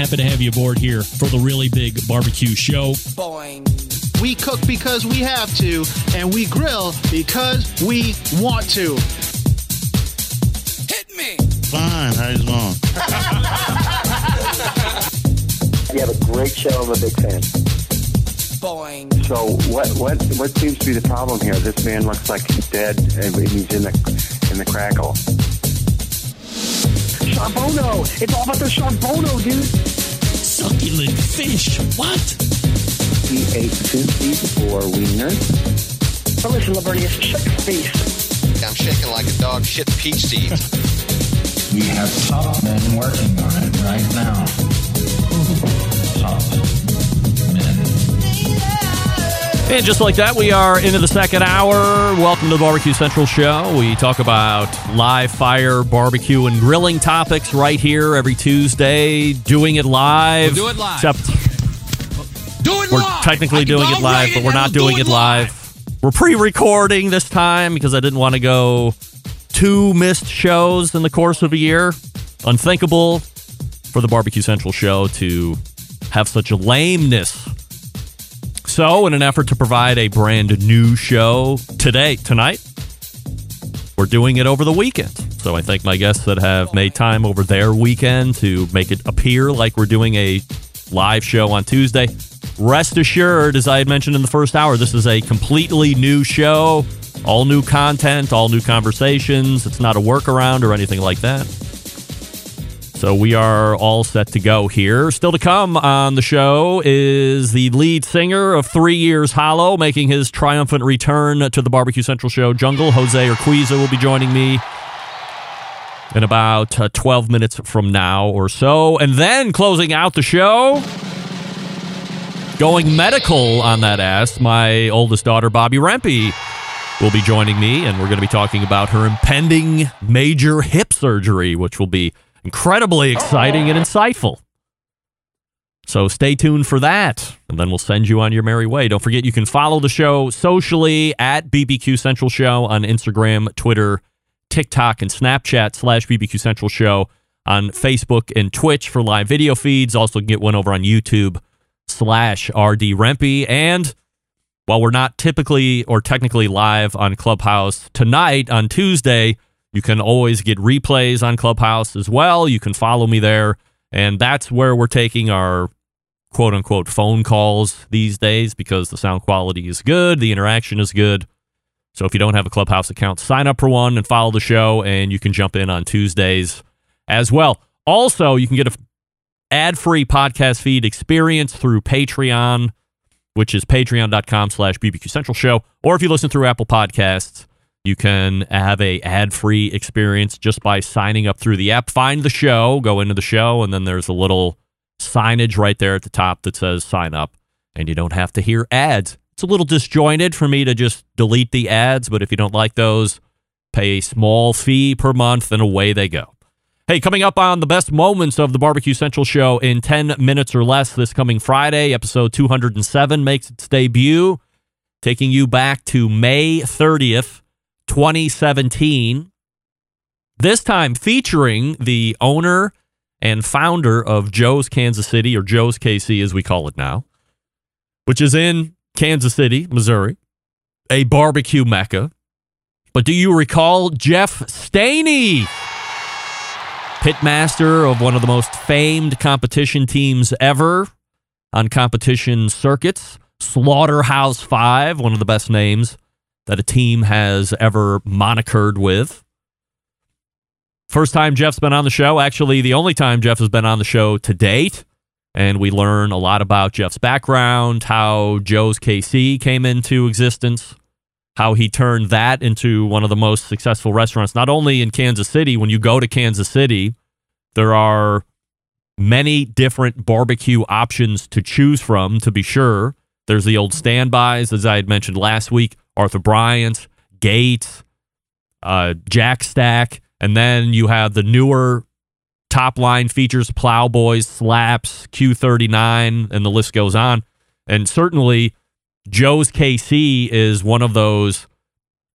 Happy to have you aboard here for the really big barbecue show. Boing. We cook because we have to, and we grill because we want to. Hit me. Fine. How you doing? You have a great show. I'm a big fan. Boing. So what what what seems to be the problem here? This man looks like he's dead and he's in the in the crackle. Charbono. It's all about the Charbono, dude. Succulent fish. What? He ate sushi or wiener. But listen, Lavernius, shut your face. I'm shaking like a dog shit peach seeds. We have top men working on it right now. And just like that, we are into the second hour. Welcome to the Barbecue Central Show. We talk about live fire, barbecue, and grilling topics right here every Tuesday. Doing it live. We'll do it live. Except Do it we're live. technically doing it live, but we're not doing do it live. We're pre-recording this time because I didn't want to go two missed shows in the course of a year. Unthinkable for the Barbecue Central show to have such a lameness. So, in an effort to provide a brand new show today, tonight, we're doing it over the weekend. So, I thank my guests that have made time over their weekend to make it appear like we're doing a live show on Tuesday. Rest assured, as I had mentioned in the first hour, this is a completely new show, all new content, all new conversations. It's not a workaround or anything like that. So we are all set to go here. Still to come on the show is the lead singer of Three Years Hollow, making his triumphant return to the Barbecue Central Show Jungle. Jose Urquiza will be joining me in about uh, 12 minutes from now or so. And then closing out the show, going medical on that ass, my oldest daughter, Bobby Rempe, will be joining me, and we're going to be talking about her impending major hip surgery, which will be incredibly exciting and insightful. So stay tuned for that, and then we'll send you on your merry way. Don't forget you can follow the show socially at BBQ Central Show on Instagram, Twitter, TikTok, and Snapchat slash BBQ Central Show on Facebook and Twitch for live video feeds. Also get one over on YouTube slash RD Rempe. And while we're not typically or technically live on Clubhouse tonight on Tuesday, you can always get replays on Clubhouse as well. You can follow me there. And that's where we're taking our quote unquote phone calls these days because the sound quality is good, the interaction is good. So if you don't have a Clubhouse account, sign up for one and follow the show, and you can jump in on Tuesdays as well. Also, you can get a ad-free podcast feed experience through Patreon, which is patreon.com slash BBQ Central Show. Or if you listen through Apple Podcasts, you can have a ad-free experience just by signing up through the app. Find the show, go into the show, and then there's a little signage right there at the top that says sign up, and you don't have to hear ads. It's a little disjointed for me to just delete the ads, but if you don't like those, pay a small fee per month and away they go. Hey, coming up on the best moments of the Barbecue Central show in 10 minutes or less this coming Friday, episode 207 makes its debut, taking you back to May 30th, 2017. This time featuring the owner and founder of Joe's Kansas City, or Joe's KC as we call it now, which is in Kansas City, Missouri, a barbecue mecca. But do you recall Jeff Stehney? pitmaster of one of the most famed competition teams ever on competition circuits, Slaughterhouse Five, one of the best names that a team has ever monikered with. First time Jeff's been on the show, actually, the only time Jeff has been on the show to date. And we learn a lot about Jeff's background, how Joe's KC came into existence, how he turned that into one of the most successful restaurants, not only in Kansas City. When you go to Kansas City, there are many different barbecue options to choose from, to be sure. There's the old standbys, as I had mentioned last week Arthur Bryant's, Gates, uh, Jack Stack, and then you have the newer top line features Plowboys, Slaps, Q39, and the list goes on. And certainly, Joe's KC is one of those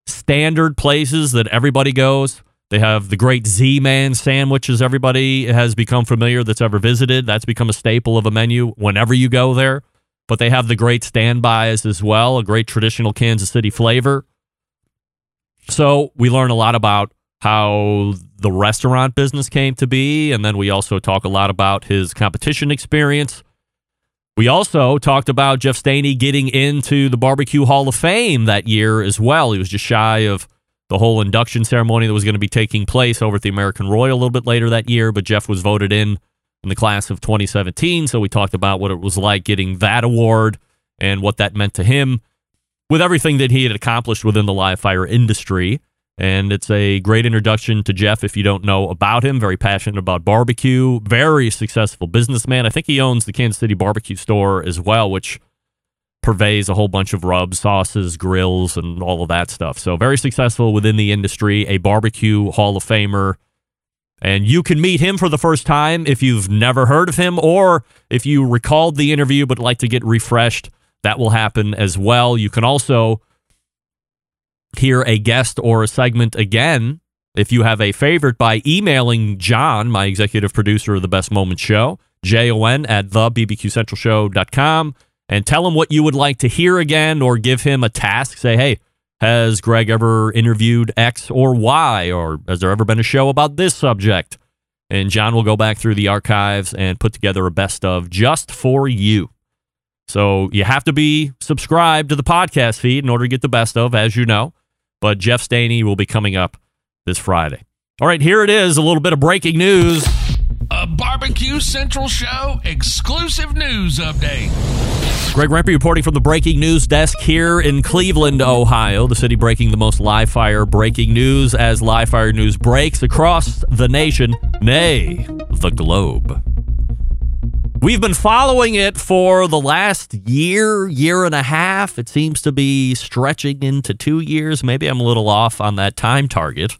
standard places that everybody goes. They have the great Z Man sandwiches, everybody has become familiar that's ever visited. That's become a staple of a menu whenever you go there. But they have the great standbys as well, a great traditional Kansas City flavor. So we learn a lot about how the restaurant business came to be. And then we also talk a lot about his competition experience. We also talked about Jeff Stehney getting into the Barbecue Hall of Fame that year as well. He was just shy of the whole induction ceremony that was going to be taking place over at the American Royal a little bit later that year, but Jeff was voted in in the class of 2017. So we talked about what it was like getting that award and what that meant to him with everything that he had accomplished within the live fire industry. And it's a great introduction to Jeff if you don't know about him. Very passionate about barbecue, very successful businessman. I think he owns the Kansas City barbecue store as well, which purveys a whole bunch of rubs, sauces, grills, and all of that stuff. So, very successful within the industry, a barbecue Hall of Famer. And you can meet him for the first time if you've never heard of him or if you recalled the interview but like to get refreshed. That will happen as well. You can also hear a guest or a segment again if you have a favorite by emailing John, my executive producer of the Best Moment Show, J O N at the BBQCentralShow.com and tell him what you would like to hear again or give him a task. Say, hey, has Greg ever interviewed X or Y? Or has there ever been a show about this subject? And John will go back through the archives and put together a best of just for you. So you have to be subscribed to the podcast feed in order to get the best of, as you know. But Jeff Stehney will be coming up this Friday. All right, here it is a little bit of breaking news. A Barbecue Central Show exclusive news update. Greg Rempe reporting from the breaking news desk here in Cleveland, Ohio, the city breaking the most live fire breaking news as live fire news breaks across the nation, nay, the globe. We've been following it for the last year, year and a half. It seems to be stretching into two years. Maybe I'm a little off on that time target.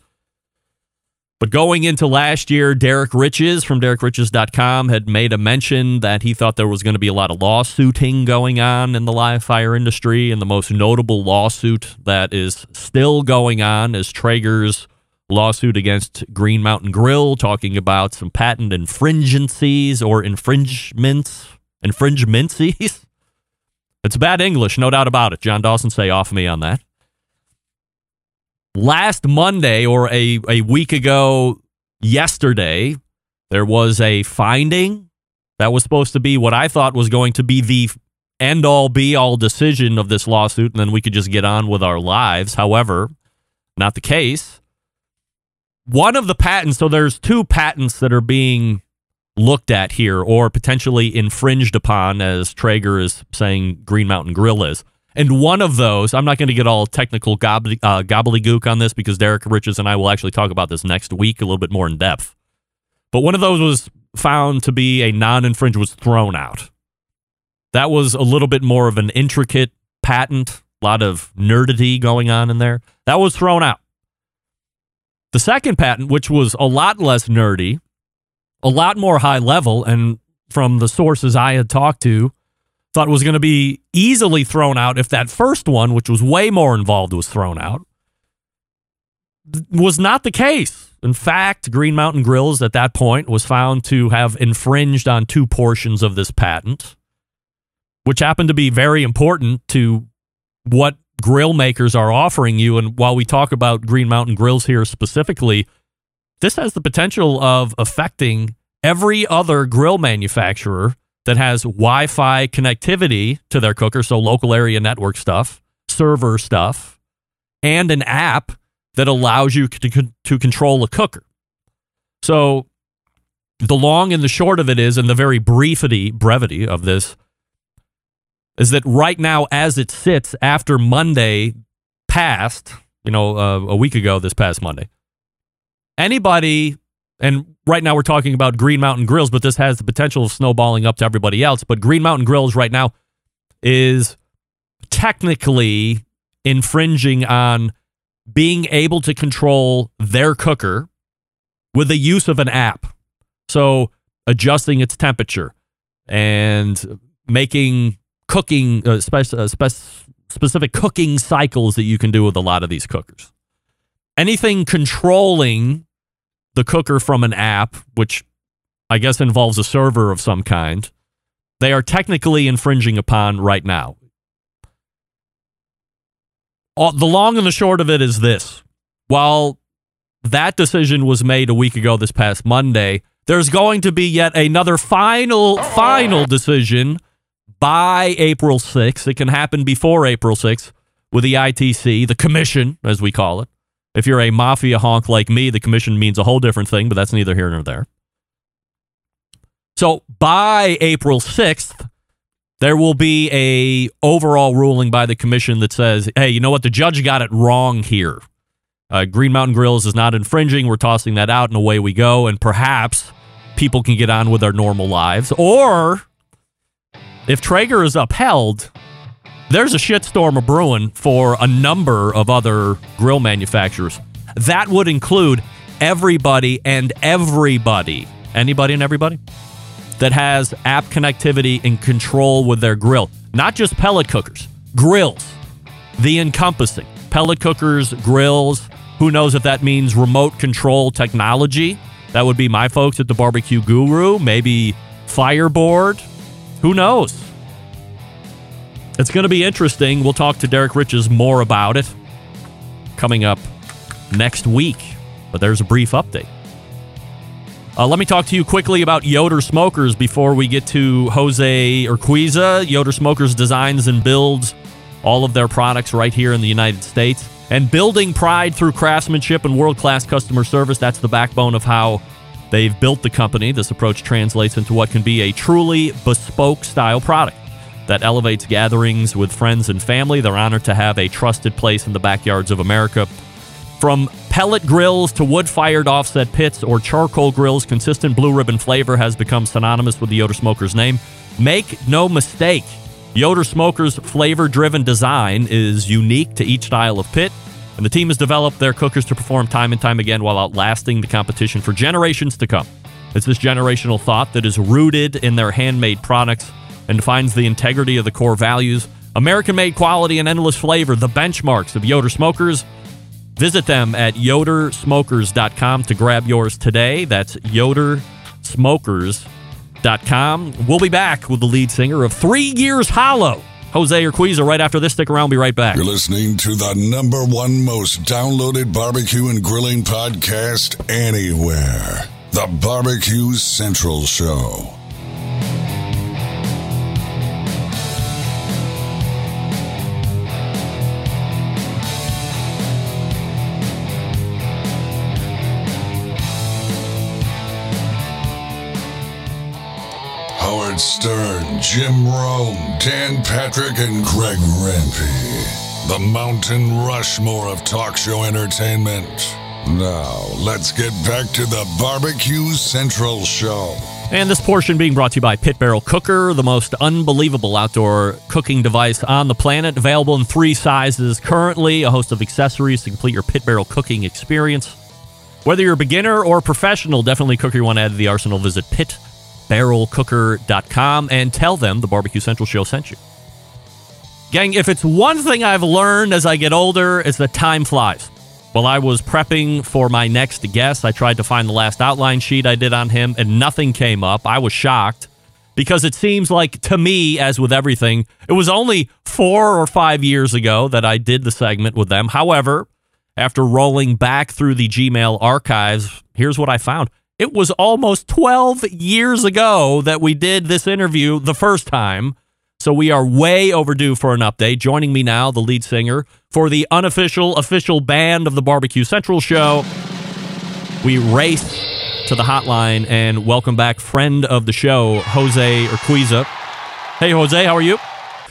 But going into last year, Derek Riches from DerekRiches.com had made a mention that he thought there was going to be a lot of lawsuiting going on in the live fire industry. And the most notable lawsuit that is still going on is Traeger's lawsuit against Green Mountain Grill, talking about some patent infringencies or infringements. Infringementsies. It's bad English, no doubt about it. John Dawson say off me on that last Monday or a, a week ago yesterday, there was a finding that was supposed to be what I thought was going to be the end all be all decision of this lawsuit, and then we could just get on with our lives. However, not the case. One of the patents, so there's two patents that are being looked at here or potentially infringed upon, as Traeger is saying Green Mountain Grill is. And one of those, I'm not going to get all technical gobbly, uh, gobbledygook on this because Derek Riches and I will actually talk about this next week a little bit more in depth. But one of those was found to be a non infringe was thrown out. That was a little bit more of an intricate patent, a lot of nerdity going on in there. That was thrown out. The second patent, which was a lot less nerdy, a lot more high level, and from the sources I had talked to, thought was going to be easily thrown out if that first one, which was way more involved, was thrown out. Was not the case. In fact, Green Mountain Grills at that point was found to have infringed on two portions of this patent, which happened to be very important to what grill makers are offering you. And while we talk about Green Mountain Grills here specifically, this has the potential of affecting every other grill manufacturer that has Wi Fi connectivity to their cooker, so local area network stuff, server stuff, and an app that allows you to, to control a cooker. So the long and the short of it is, and the very briefity, brevity of this, is that right now, as it sits after Monday passed, you know, uh, a week ago, this past Monday, anybody and right now we're talking about Green Mountain Grills, but this has the potential of snowballing up to everybody else. But Green Mountain Grills right now is technically infringing on being able to control their cooker with the use of an app. So adjusting its temperature and making cooking uh, uh, spe- specific cooking cycles that you can do with a lot of these cookers. anything controlling the cooker from an app, which I guess involves a server of some kind, they are technically infringing upon right now. All, the long and the short of it is this. While that decision was made a week ago this past Monday, there's going to be yet another final final decision by April 6th. It can happen before April 6th with the ITC, the commission as we call it. If you're a mafia honk like me, the commission means a whole different thing, but that's neither here nor there. So by April 6th, there will be a overall ruling by the commission that says, "Hey, you know what? The judge got it wrong here. Uh, Green Mountain Grills is not infringing. We're tossing that out, and away we go. And perhaps people can get on with their normal lives. Or if Traeger is upheld, there's a shitstorm of brewing for a number of other grill manufacturers. That would include everybody and everybody, anybody and everybody that has app connectivity and control with their grill. Not just pellet cookers, grills, the encompassing pellet cookers, grills. Who knows if that means remote control technology? That would be my folks at the Barbecue Guru, maybe Fireboard. Who knows? It's going to be interesting. We'll talk to Derek Riches more about it coming up next week. But there's a brief update. Uh, let me talk to you quickly about Yoder Smokers before we get to Jose Urquiza. Yoder Smokers designs and builds all of their products right here in the United States. And building pride through craftsmanship and world class customer service, that's the backbone of how they've built the company. This approach translates into what can be a truly bespoke style product that elevates gatherings with friends and family. They're honored to have a trusted place in the backyards of America. From pellet grills to wood fired offset pits or charcoal grills, consistent blue ribbon flavor has become synonymous with the Yoder Smoker's name. Make no mistake, Yoder Smoker's flavor driven design is unique to each style of pit, and the team has developed their cookers to perform time and time again while outlasting the competition for generations to come. It's this generational thought that is rooted in their handmade products and defines the integrity of the core values American made quality and endless flavor, the benchmarks of Yoder Smokers. Visit them at yodersmokers.com to grab yours today. That's yodersmokers.com. We'll be back with the lead singer of Three Years Hollow, Jose Urquiza, right after this. Stick around, be right back. You're listening to the number one most downloaded barbecue and grilling podcast anywhere the Barbecue Central Show. Howard Stern, Jim Rome, Dan Patrick, and Greg Rempe. The Mountain Rushmore of talk show entertainment. Now, let's get back to the Barbecue Central Show. And this portion being brought to you by Pit Barrel Cooker, the most unbelievable outdoor cooking device on the planet. Available in three sizes currently, a host of accessories to complete your pit barrel cooking experience. Whether you're a beginner or a professional, definitely cooker you want to add to the arsenal, visit pitbarrelcooker.com and tell them the Barbecue Central Show sent you. Gang, if it's one thing I've learned as I get older, it's that time flies. While I was prepping for my next guest, I tried to find the last outline sheet I did on him, and nothing came up. I was shocked because it seems like, to me, as with everything, it was only four or five years ago that I did the segment with them. However, after rolling back through the Gmail archives, here's what I found. It was almost 12 years ago that we did this interview the first time. So we are way overdue for an update. Joining me now, the lead singer for the unofficial, official band of the Barbecue Central show. We race to the hotline and welcome back friend of the show, Jose Urquiza. Hey, Jose, how are you?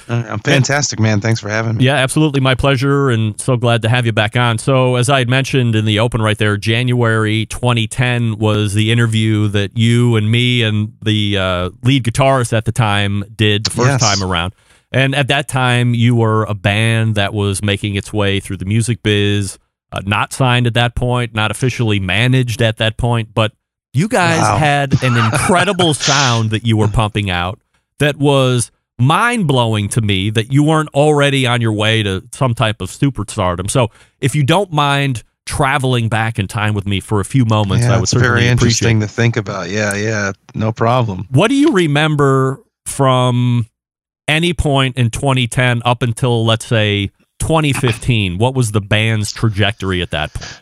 Uh, I'm fantastic, man. Thanks for having me. Yeah, absolutely. My pleasure, and so glad to have you back on. So, as I had mentioned in the open right there, January 2010 was the interview that you and me and the uh, lead guitarist at the time did the first Yes. time around. And at that time, you were a band that was making its way through the music biz, uh, not signed at that point, not officially managed at that point, but you guys Wow. had an incredible sound that you were pumping out that was mind blowing to me that you weren't already on your way to some type of superstardom. So, if you don't mind traveling back in time with me for a few moments, yeah, I would certainly very interesting appreciate. to think about. Yeah, yeah, no problem. What do you remember from any point in 2010 up until let's say 2015? What was the band's trajectory at that point?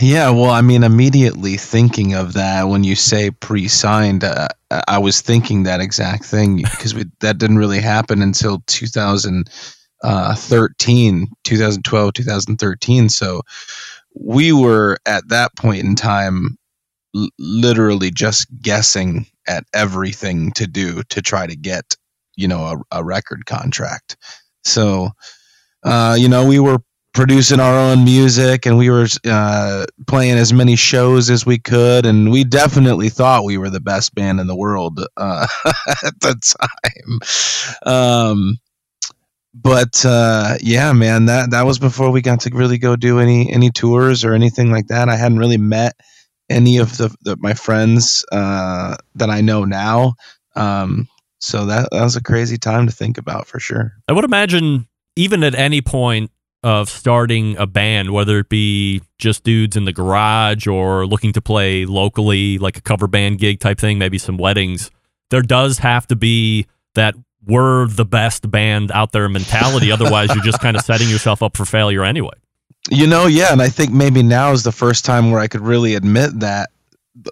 Yeah, well, I mean, immediately thinking of that when you say pre-signed, uh, I was thinking that exact thing because that didn't really happen until 2013, 2012, 2013. So we were at that point in time l- literally just guessing at everything to do to try to get, you know, a, a record contract. So, uh, you know, we were producing our own music and we were uh, playing as many shows as we could and we definitely thought we were the best band in the world uh, at the time. Um, but uh, yeah man that that was before we got to really go do any any tours or anything like that. I hadn't really met any of the, the my friends uh, that i know now. Um, so that, that was a crazy time to think about for sure. I would imagine even at any point of starting a band, whether it be just dudes in the garage or looking to play locally, like a cover band gig type thing, maybe some weddings, there does have to be that we're the best band out there mentality. Otherwise, you're just kind of setting yourself up for failure anyway. You know, yeah, and I think maybe now is the first time where I could really admit that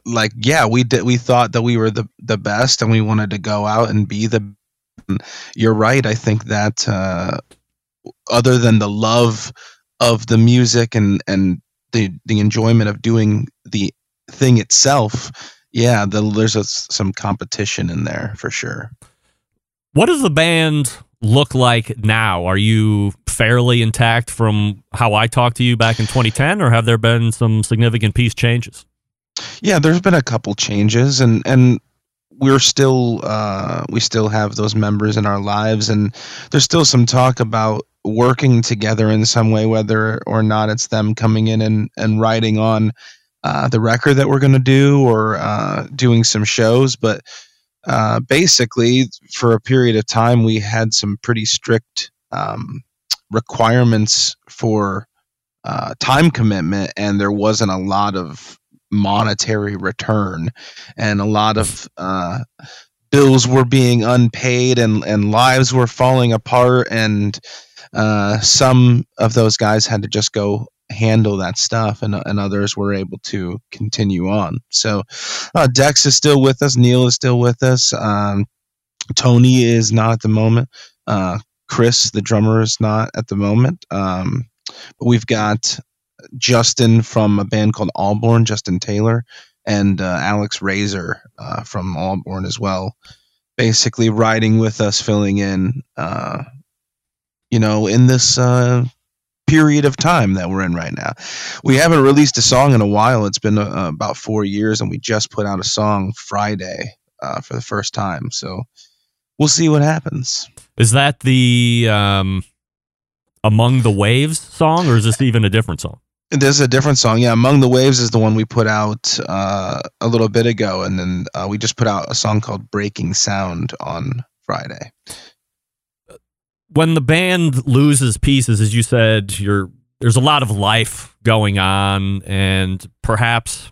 like yeah, we did we thought that we were the the best and we wanted to go out and be the you're right. I think that uh other than the love of the music and and the the enjoyment of doing the thing itself, yeah, the, there's a, some competition in there for sure. What does the band look like now? Are you fairly intact from how I talked to you back in 2010, or have there been some significant piece changes? Yeah, there's been a couple changes, and and we're still uh, we still have those members in our lives, and there's still some talk about working together in some way, whether or not it's them coming in and and writing on uh, the record that we're going to do or uh, doing some shows, but. Uh, basically, for a period of time, we had some pretty strict um, requirements for uh, time commitment, and there wasn't a lot of monetary return, and a lot of uh, bills were being unpaid, and and lives were falling apart, and uh, some of those guys had to just go handle that stuff and, and others were able to continue on. So uh, dex is still with us. Neil is still with us. Um, tony is not at the moment. Uh, chris the drummer is not at the moment. Um, but we've got justin from a band called allborn justin taylor and uh, alex razor uh, from allborn as well basically riding with us filling in uh, you know in this uh, period of time that we're in right now. We haven't released a song in a while. It's been uh, about four years, and we just put out a song Friday uh, for the first time. So we'll see what happens. Is that the um, Among the Waves song, or is this even a different song? This is a different song. Yeah, Among the Waves is the one we put out uh, a little bit ago, and then uh, we just put out a song called Breaking Sound on Friday when the band loses pieces, as you said, you're there's a lot of life going on, and perhaps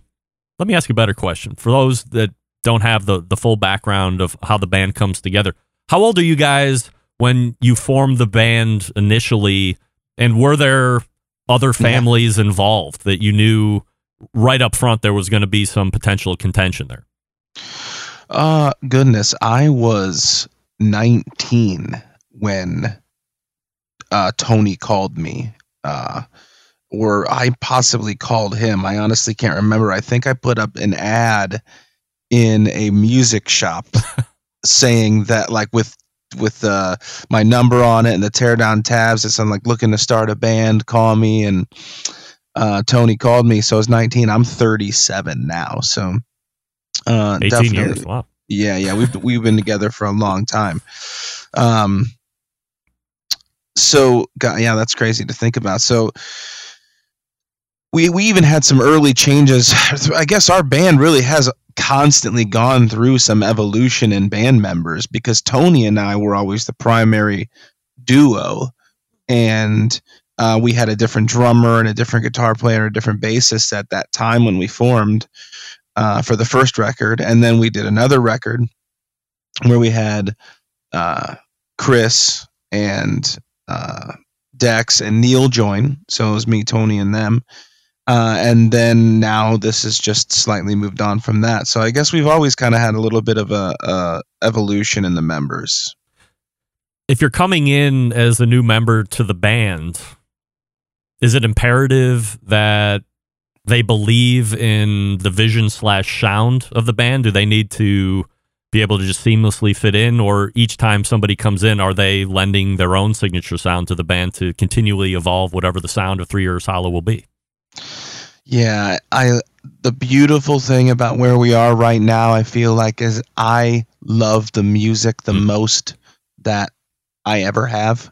let me ask a better question for those that don't have the the full background of how the band comes together. How old are you guys when you formed the band initially, and were there other families yeah. involved that you knew right up front there was going to be some potential contention there? Uh goodness, I was 19 when uh, Tony called me, uh, or I possibly called him. I honestly can't remember. I think I put up an ad in a music shop saying that, like, with with uh, my number on it and the teardown tabs, it's I'm like looking to start a band. Call me, and uh, Tony called me. So I was 19. I'm 37 now. So uh, 18 definitely, years. Wow. Yeah, yeah. We've we've been together for a long time. Um, so God, yeah, that's crazy to think about. So we we even had some early changes. I guess our band really has constantly gone through some evolution in band members because Tony and I were always the primary duo, and Uh, we had a different drummer and a different guitar player and a different bassist at that time when we formed uh, for the first record, and then we did another record where we had uh, Chris and uh, Dex and Neil join. So it was me, Tony, and them. Uh, and then now this has just slightly moved on from that. So I guess we've always kind of had a little bit of a, a evolution in the members. If you're coming in as a new member to the band, is it imperative that they believe in the vision slash sound of the band? Do they need to be able to just seamlessly fit in, or each time somebody comes in, are they lending their own signature sound to the band to continually evolve whatever the sound of Three Years Hollow will be? Yeah, I the beautiful thing about where we are right now, I feel like is I love the music the most that I ever have.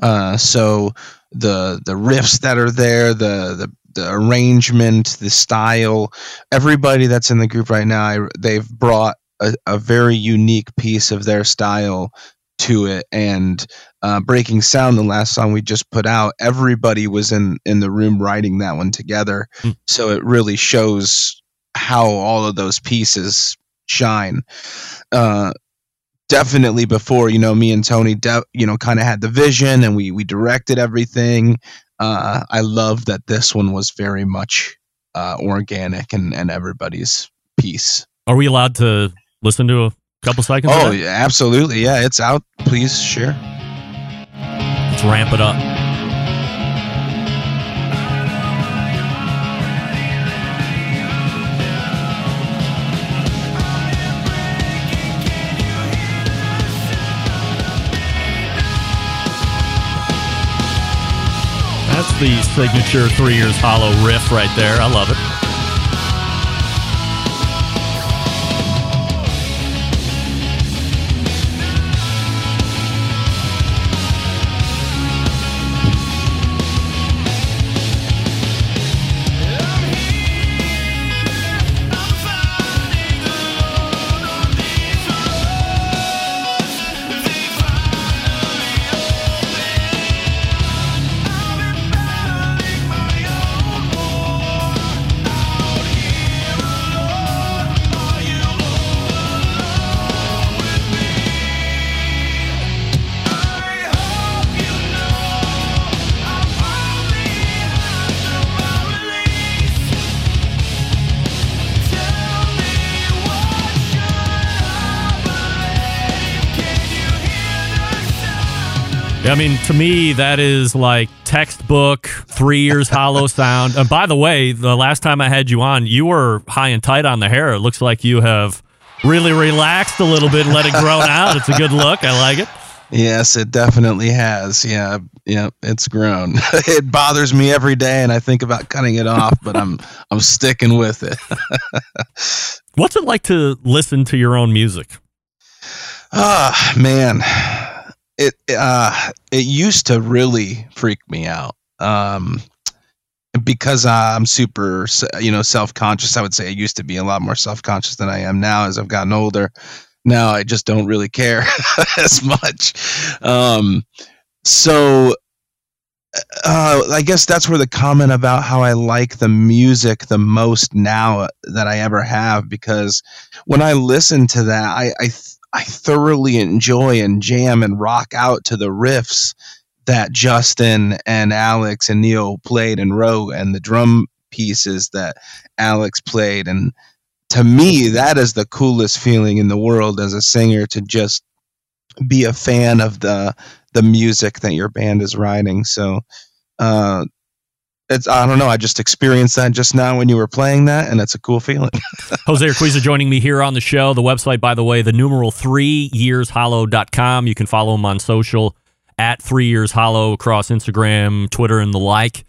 Uh, so the the riffs that are there, the the the arrangement, the style, everybody that's in the group right now, I, they've brought a, a very unique piece of their style to it. And uh, breaking sound the last song we just put out everybody was in in the room writing that one together. Mm. so it really shows how all of those pieces shine. Uh definitely before you know me and tony de- you know kind of had the vision and we we directed everything uh i love that this one was very much uh organic and and everybody's piece. Are we allowed to listen to a couple seconds? Oh, yeah, absolutely. Yeah, it's out. Please share. Let's ramp it up. That's the signature Three Years Hollow riff right there. I love it. I mean, to me, that is like textbook three years hollow sound. And by the way, the last time I had you on, you were high and tight on the hair. It looks like you have really relaxed a little bit and let it grow out. It's a good look. I like it. Yes, it definitely has. Yeah, yeah, it's grown. it bothers me every day, and I think about cutting it off, but I'm I'm sticking with it. What's it like to listen to your own music? Ah, man, it uh, it used to really freak me out. Um, because I'm super, you know, self conscious. I would say I used to be a lot more self conscious than I am now as I've gotten older. Now I just don't really care as much. Um, so uh, I guess that's where the comment about how I like the music the most now that I ever have, because when I listen to that, I I, I thoroughly enjoy and jam and rock out to the riffs that Justin and Alex and Neil played and wrote, and the drum pieces that Alex played, and to me, that is the coolest feeling in the world as a singer to just be a fan of the the music that your band is writing. So, uh, it's I don't know. I just experienced that just now when you were playing that, and it's a cool feeling. Jose Urquiza joining me here on the show. The website, by the way, the numeral three years hollow.com. You can follow him on social at three years hollow across Instagram, Twitter, and the like.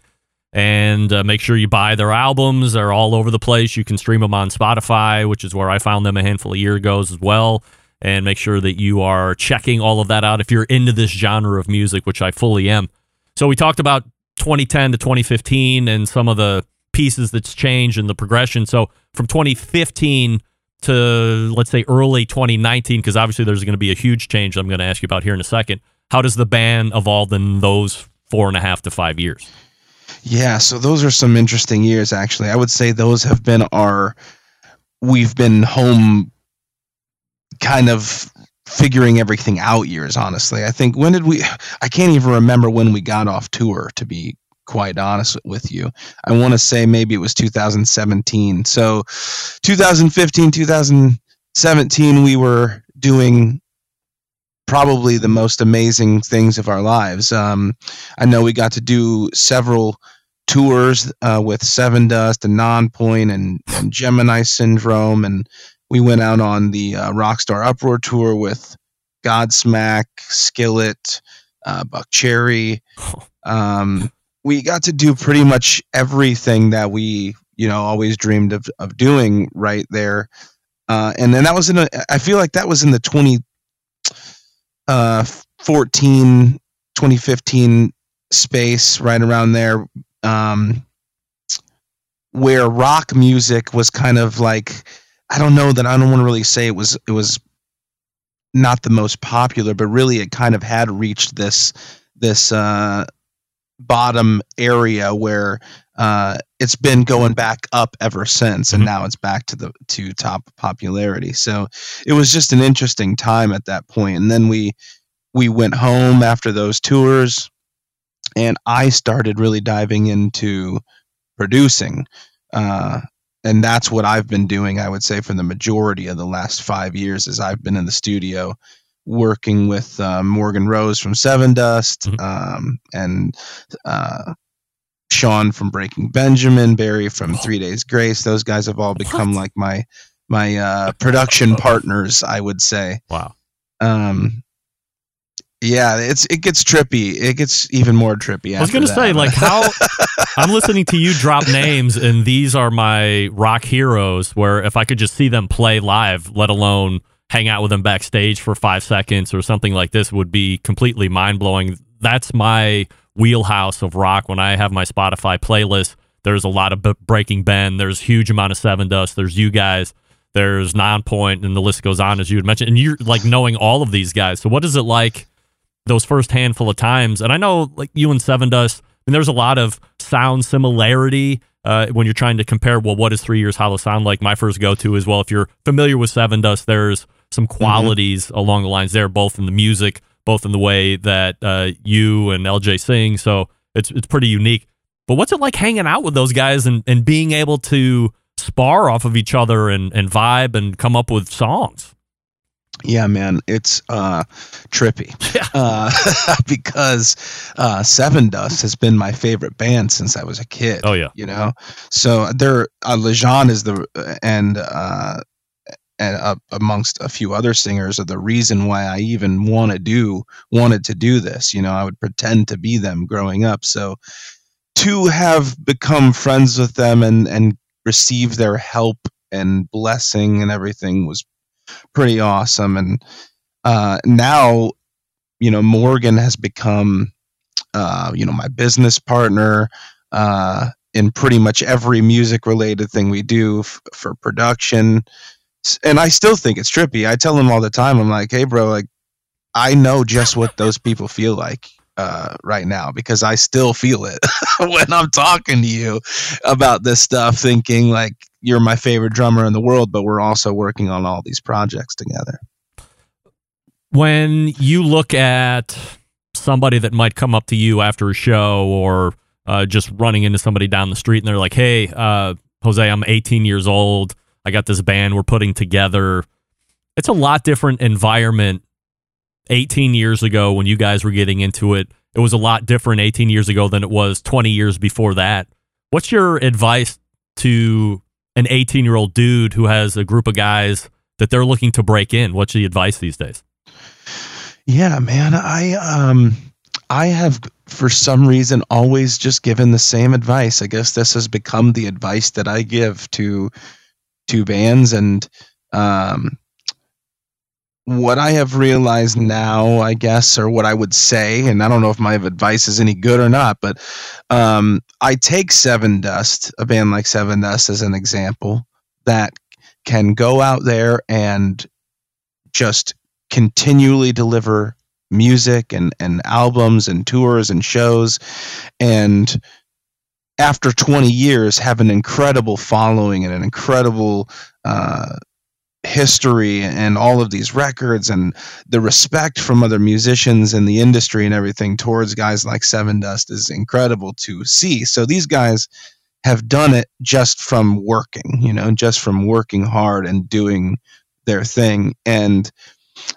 And uh, make sure you buy their albums. They're all over the place. You can stream them on Spotify, which is where I found them a handful of years ago as well. And make sure that you are checking all of that out if you're into this genre of music, which I fully am. So we talked about 2010 to 2015 and some of the pieces that's changed and the progression. So from 2015 to let's say early 2019, because obviously there's going to be a huge change I'm going to ask you about here in a second. How does the band evolve in those four and a half to five years. Yeah, so those are some interesting years actually. I would say those have been our we've been home kind of figuring everything out years honestly. I think when did we I can't even remember when we got off tour to be quite honest with you. I want to say maybe it was 2017. So 2015, 2017 we were doing probably the most amazing things of our lives. Um, I know we got to do several tours uh, with Dust and Nonpoint and, and Gemini Syndrome, and we went out on the uh, Rockstar Uproar tour with Godsmack, Skillet, uh, Buckcherry. Um, we got to do pretty much everything that we, you know, always dreamed of, of doing right there. Uh, and then that was in a, I feel like that was in the 20, uh, 2015 space right around there. Um, where rock music was kind of like, I don't know that I don't want to really say it was, it was not the most popular, but really it kind of had reached this, this, uh, bottom area where uh, it's been going back up ever since, and now it's back to the to top popularity. So it was just an interesting time at that point. And then we we went home after those tours, and I started really diving into producing. Uh, and that's what I've been doing. I would say for the majority of the last five years, is I've been in the studio working with uh, Morgan Rose from Sevendust um, and uh, Sean from Breaking Benjamin, Barry from Three Days Grace. Those guys have all become like my my uh, production partners. I would say. Wow. Um, yeah, it's it gets trippy. It gets even more trippy. I was going to say, like, how I'm listening to you drop names, and these are my rock heroes. Where if I could just see them play live, let alone hang out with them backstage for five seconds or something like this, would be completely mind blowing. That's my wheelhouse of rock. When I have my Spotify playlist, there's a lot of B- Breaking Ben. There's huge amount of Sevendust. There's you guys. There's Nonpoint, and the list goes on as you had mentioned. And you're like knowing all of these guys. So what is it like? Those first handful of times. And I know like you and Sevendust, I mean, there's a lot of sound similarity uh, when you're trying to compare, well, what does Three Years Hollow sound like? My first go to is, well, if you're familiar with Sevendust, there's some qualities mm-hmm. along the lines there, both in the music, both in the way that uh, you and LJ sing. So it's, it's pretty unique. But what's it like hanging out with those guys and, and being able to spar off of each other and, and vibe and come up with songs? Yeah, man, it's uh, trippy. Yeah. Uh, because uh, Dust has been my favorite band since I was a kid. Oh yeah, you know. So there, uh, Lajon is the and uh, and uh, amongst a few other singers are the reason why I even want to do wanted to do this. You know, I would pretend to be them growing up. So to have become friends with them and and receive their help and blessing and everything was pretty awesome. And uh, now, you know, Morgan has become, uh, you know, my business partner uh, in pretty much every music related thing we do f- for production. And I still think it's trippy. I tell him all the time, I'm like, hey, bro, like, I know just what those people feel like. Uh, right now because I still feel it when I'm talking to you about this stuff, thinking like you're my favorite drummer in the world, but we're also working on all these projects together. When you look at somebody that might come up to you after a show or uh, just running into somebody down the street and they're like, hey, uh, Jose, I'm 18 years old. I got this band we're putting together. It's a lot different environment 18 years ago when you guys were getting into it. It was a lot different 18 years ago than it was 20 years before that. What's your advice to an 18 year old dude who has a group of guys that they're looking to break in? What's the advice these days? Yeah, man. I, um, I have for some reason always just given the same advice. I guess this has become the advice that I give to to bands and um what I have realized now, I guess, or what I would say, and I don't know if my advice is any good or not, but um, I take Sevendust, a band like Sevendust, as an example that can go out there and just continually deliver music and and albums and tours and shows and after 20 years have an incredible following and an incredible uh, history and all of these records and the respect from other musicians in the industry and everything towards guys like Sevendust is incredible to see. So these guys have done it just from working, you know, just from working hard and doing their thing. And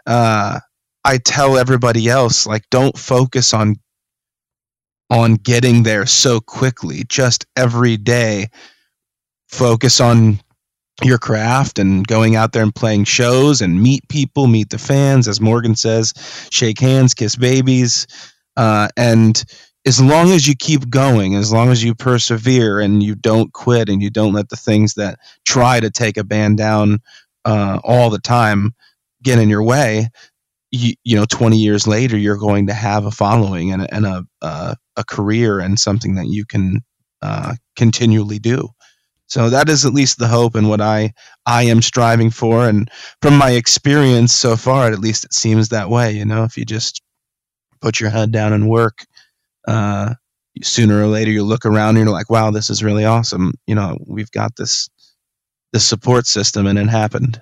uh, I tell everybody else, like, don't focus on on getting there so quickly. Just every day, focus on your craft and going out there and playing shows and meet people, meet the fans, as Morgan says, shake hands, kiss babies, uh, and as long as you keep going, as long as you persevere and you don't quit and you don't let the things that try to take a band down uh, all the time get in your way, you, you know, 20 years later, you're going to have a following and, a- and a, uh, a career and something that you can uh, continually do. So that is at least the hope and what I I am striving for. And from my experience so far, at least it seems that way. You know, if you just put your head down and work, uh, sooner or later you look around and you're like, wow, this is really awesome. You know, we've got this this support system, and it happened.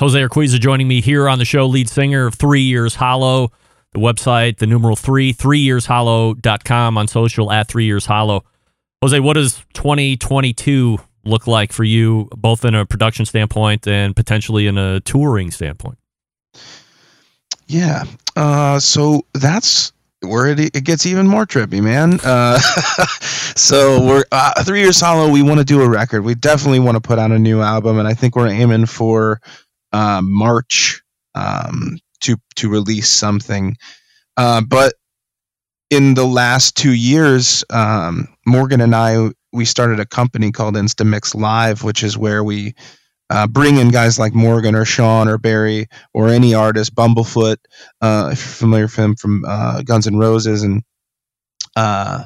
Jose Urquiza joining me here on the show, lead singer of Three Years Hollow. The website, the numeral three, threeyearshollow.com on social at Three Years Hollow. Jose, what does 2022 look like for you, both in a production standpoint and potentially in a touring standpoint? Yeah. Uh, so that's where it, it gets even more trippy, man. Uh, so we're uh, three years hollow. We want to do a record. We definitely want to put out a new album, and I think we're aiming for uh, March um, to to release something. Uh, but in the last two years, um, Morgan and I we started a company called Instamix Live, which is where we uh, bring in guys like Morgan or Sean or Barry or any artist, Bumblefoot, uh, if you're familiar with him from uh, Guns N' Roses, and uh,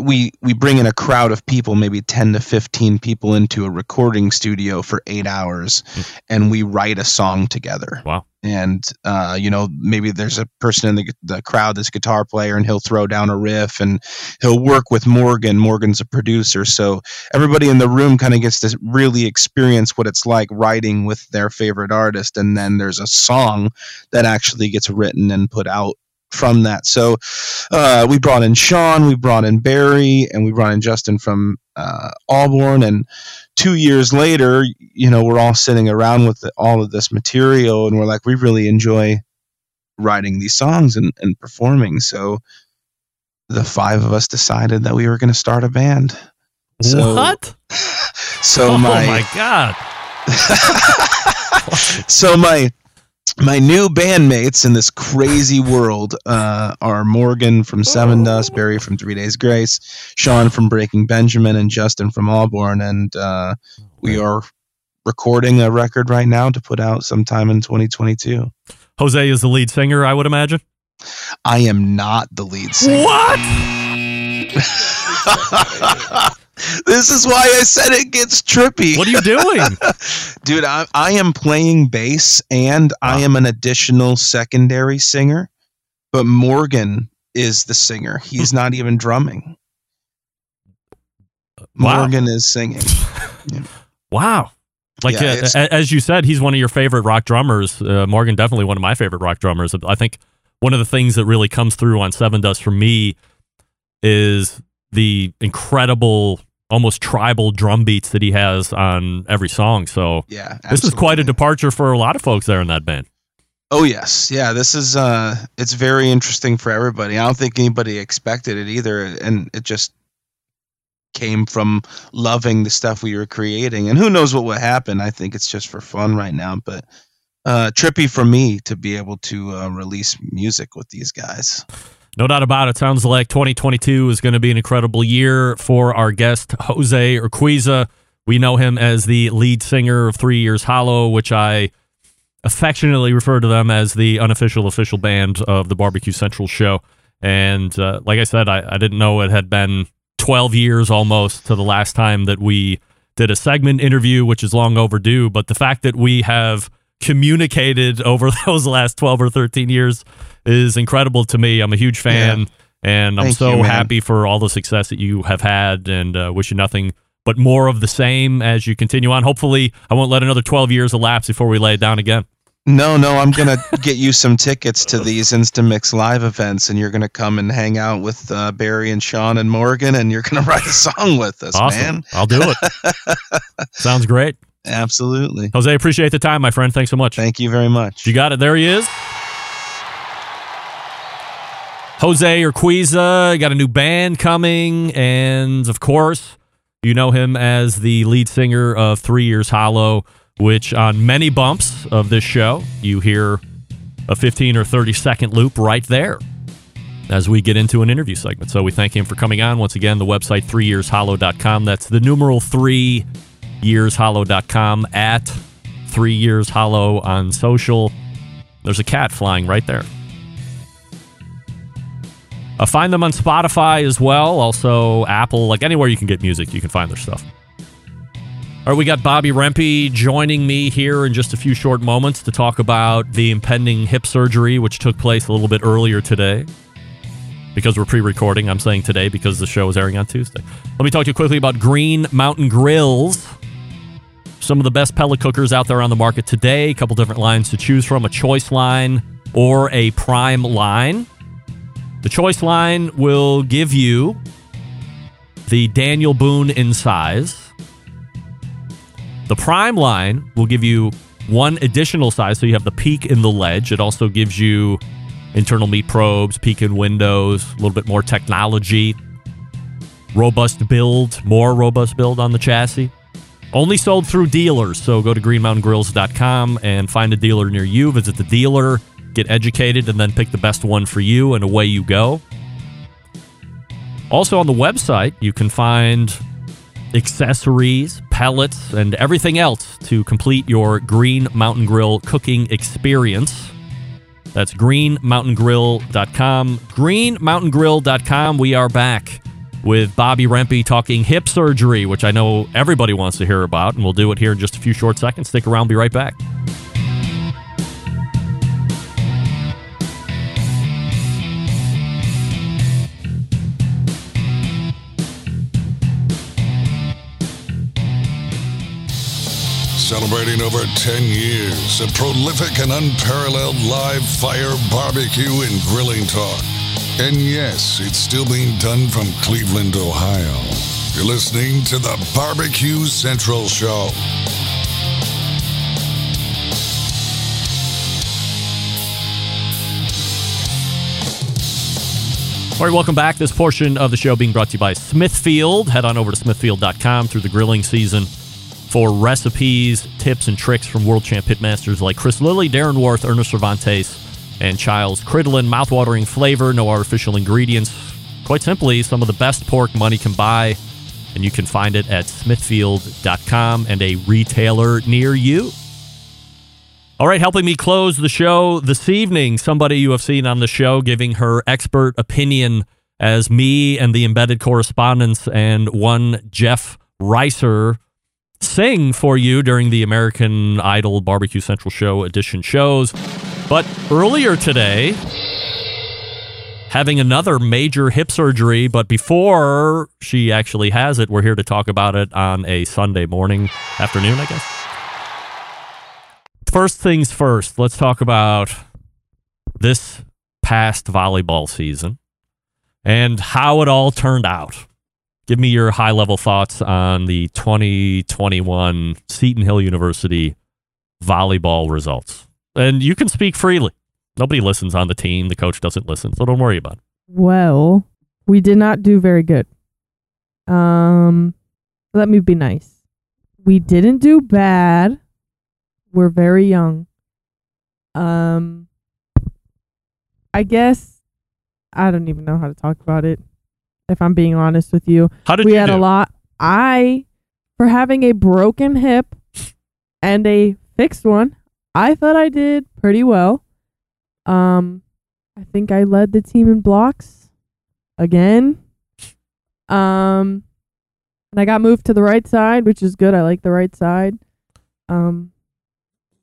we we bring in a crowd of people, maybe ten to fifteen people, into a recording studio for eight hours, and we write a song together. Wow! And uh, you know, maybe there's a person in the the crowd that's guitar player, and he'll throw down a riff, and he'll work with Morgan. Morgan's a producer, so everybody in the room kind of gets to really experience what it's like writing with their favorite artist, and then there's a song that actually gets written and put out from that. So uh, we brought in Sean, we brought in Barry, and we brought in Justin from uh, Allborn. And two years later, you know, we're all sitting around with the, all of this material, and we're like, we really enjoy writing these songs and, and performing. So the five of us decided that we were going to start a band. So, what? So oh my, my god! so my my new bandmates in this crazy world uh, are Morgan from Sevendust, Barry from Three Days Grace, Sean from Breaking Benjamin, and Justin from Auburn. And uh, we are recording a record right now to put out sometime in 2022. Jose is the lead singer, I would imagine. I am not the lead singer. What? this is why I said it gets trippy. What are you doing? Dude, I, I am playing bass and I am an additional secondary singer, but Morgan is the singer. He's not even drumming. Wow. Morgan is singing. Wow. Like Yeah, uh, a- as you said, he's one of your favorite rock drummers. Uh, Morgan definitely one of my favorite rock drummers. I think one of the things that really comes through on Sevendust for me is the incredible, almost tribal drum beats that he has on every song. So Yeah, this is quite a departure for a lot of folks there in that band. Oh yes, yeah. This is uh, it's very interesting for everybody. I don't think anybody expected it either, and it just came from loving the stuff we were creating. And who knows what will happen? I think it's just for fun right now, but uh, trippy for me to be able to uh, release music with these guys. No doubt about it. Sounds like 2022 is going to be an incredible year for our guest, Jose Urquiza. We know him as the lead singer of Three Years Hollow, which I affectionately refer to them as the unofficial official band of the Barbecue Central show. And uh, like I said, I, I didn't know it had been 12 years almost to the last time that we did a segment interview, which is long overdue. But the fact that we have communicated over those last 12 or 13 years is incredible to me. I'm a huge fan, Yeah. and I'm so you, happy for all the success that you have had, and uh, wish you nothing but more of the same as you continue on. Hopefully, I won't let another 12 years elapse before we lay it down again. No, no, I'm gonna get you some tickets to these Instamix live events, and you're gonna come and hang out with uh, Barry and Sean and Morgan, and you're gonna write a song with us, Awesome. man. I'll do it. Sounds great. Absolutely. Jose, appreciate the time, my friend. Thanks so much. Thank you very much. You got it. There he is. Jose Urquiza got a new band coming, and of course, you know him as the lead singer of Three Years Hollow, which on many bumps of this show, you hear a 15 or 30 second loop right there as we get into an interview segment. So we thank him for coming on. Once again, the website, threeyearshollow.com. That's the numeral three yearshollow.com at three years hollow on social. There's a cat flying right there. Uh, find them on Spotify as well. Also, Apple, like anywhere you can get music, you can find their stuff. All right, we got Bobbi Rempe joining me here in just a few short moments to talk about the impending hip surgery, which took place a little bit earlier today. Because we're pre recording, I'm saying today because the show is airing on Tuesday. Let me talk to you quickly about Green Mountain Grills. Some of the best pellet cookers out there on the market today. A couple different lines to choose from a choice line or a prime line. The choice line will give you the Daniel Boone in size. The prime line will give you one additional size, so you have the peak in the ledge. It also gives you internal meat probes, peak in windows, a little bit more technology, robust build, more robust build on the chassis. Only sold through dealers, so go to greenmountaingrills.com and find a dealer near you. Visit the dealer, get educated, and then pick the best one for you, and away you go. Also on the website, you can find accessories, pellets, and everything else to complete your Green Mountain Grill cooking experience. That's greenmountaingrill.com. Greenmountaingrill.com. We are back with Bobbi Rempe talking hip surgery, which I know everybody wants to hear about, and we'll do it here in just a few short seconds. Stick around, be right back. Celebrating over 10 years of prolific and unparalleled live fire barbecue and grilling talk. And yes, it's still being done from Cleveland, Ohio. You're listening to the Barbecue Central Show. All right, welcome back. This portion of the show being brought to you by Smithfield. Head on over to smithfield.com through the grilling season for recipes, tips, and tricks from world champ pitmasters like Chris Lilly, Darren Warth, Ernest Servantes, and Childs Cridlin. Mouthwatering flavor, no artificial ingredients. Quite simply, some of the best pork money can buy, and you can find it at smithfield.com and a retailer near you. All right, helping me close the show this evening, somebody you have seen on the show giving her expert opinion as me and the embedded correspondents and one Jeff Reiser sing for you during the American Idol Barbecue Central Show edition shows. But earlier today, having another major hip surgery, but before she actually has it, we're here to talk about it on a Sunday morning, afternoon, I guess. First things first, let's talk about this past volleyball season and how it all turned out. Give me your high level thoughts on the 2021 Seton Hill University volleyball results. And you can speak freely. Nobody listens on the team. The coach doesn't listen, so don't worry about it. Well, we did not do very good. Um, let me be nice. We didn't do bad. We're very young. Um, I guess I don't even know how to talk about it. If I'm being honest with you, How did we you had do? a lot. I, for having a broken hip and a fixed one, I thought I did pretty well. Um, I think I led the team in blocks again. Um, and I got moved to the right side, which is good. I like the right side. Um,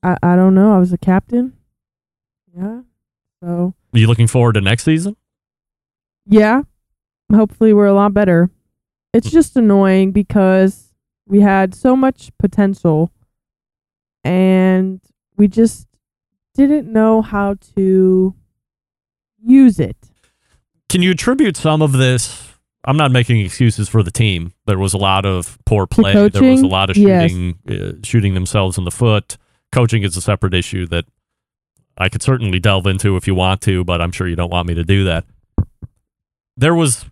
I I don't know. I was a captain. Yeah. So Are you looking forward to next season? yeah, hopefully we're a lot better. It's just annoying because we had so much potential and we just didn't know how to use it. Can you attribute some of this? I'm not making excuses for the team. There was a lot of poor play. There was a lot of Yes. shooting, uh, shooting themselves in the foot. Coaching is a separate issue that I could certainly delve into if you want to, but I'm sure you don't want me to do that. There was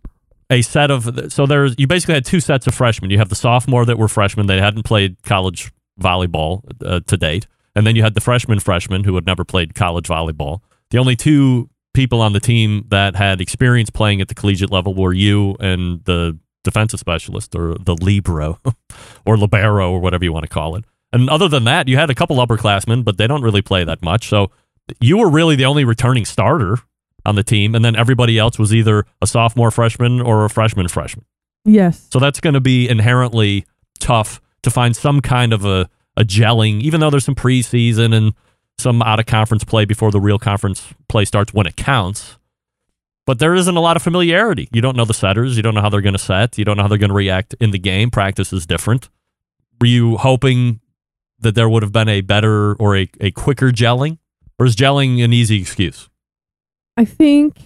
a set of so there's you basically had two sets of freshmen. You have the sophomore that were freshmen; they hadn't played college volleyball uh, to date, and then you had the freshman freshman who had never played college volleyball. The only two people on the team that had experience playing at the collegiate level were you and the defensive specialist or the libero or libero or whatever you want to call it. And other than that, you had a couple upperclassmen, but they don't really play that much. So you were really the only returning starter on the team, and then everybody else was either a sophomore freshman or a freshman freshman. Yes. So that's going to be inherently tough to find some kind of a, a gelling, even though there's some preseason and some out of conference play before the real conference play starts when it counts. But there isn't a lot of familiarity. You don't know the setters. You don't know how they're going to set. You don't know how they're going to react in the game. Practice is different. Were you hoping that there would have been a better or a, a quicker gelling? Or is gelling an easy excuse? I think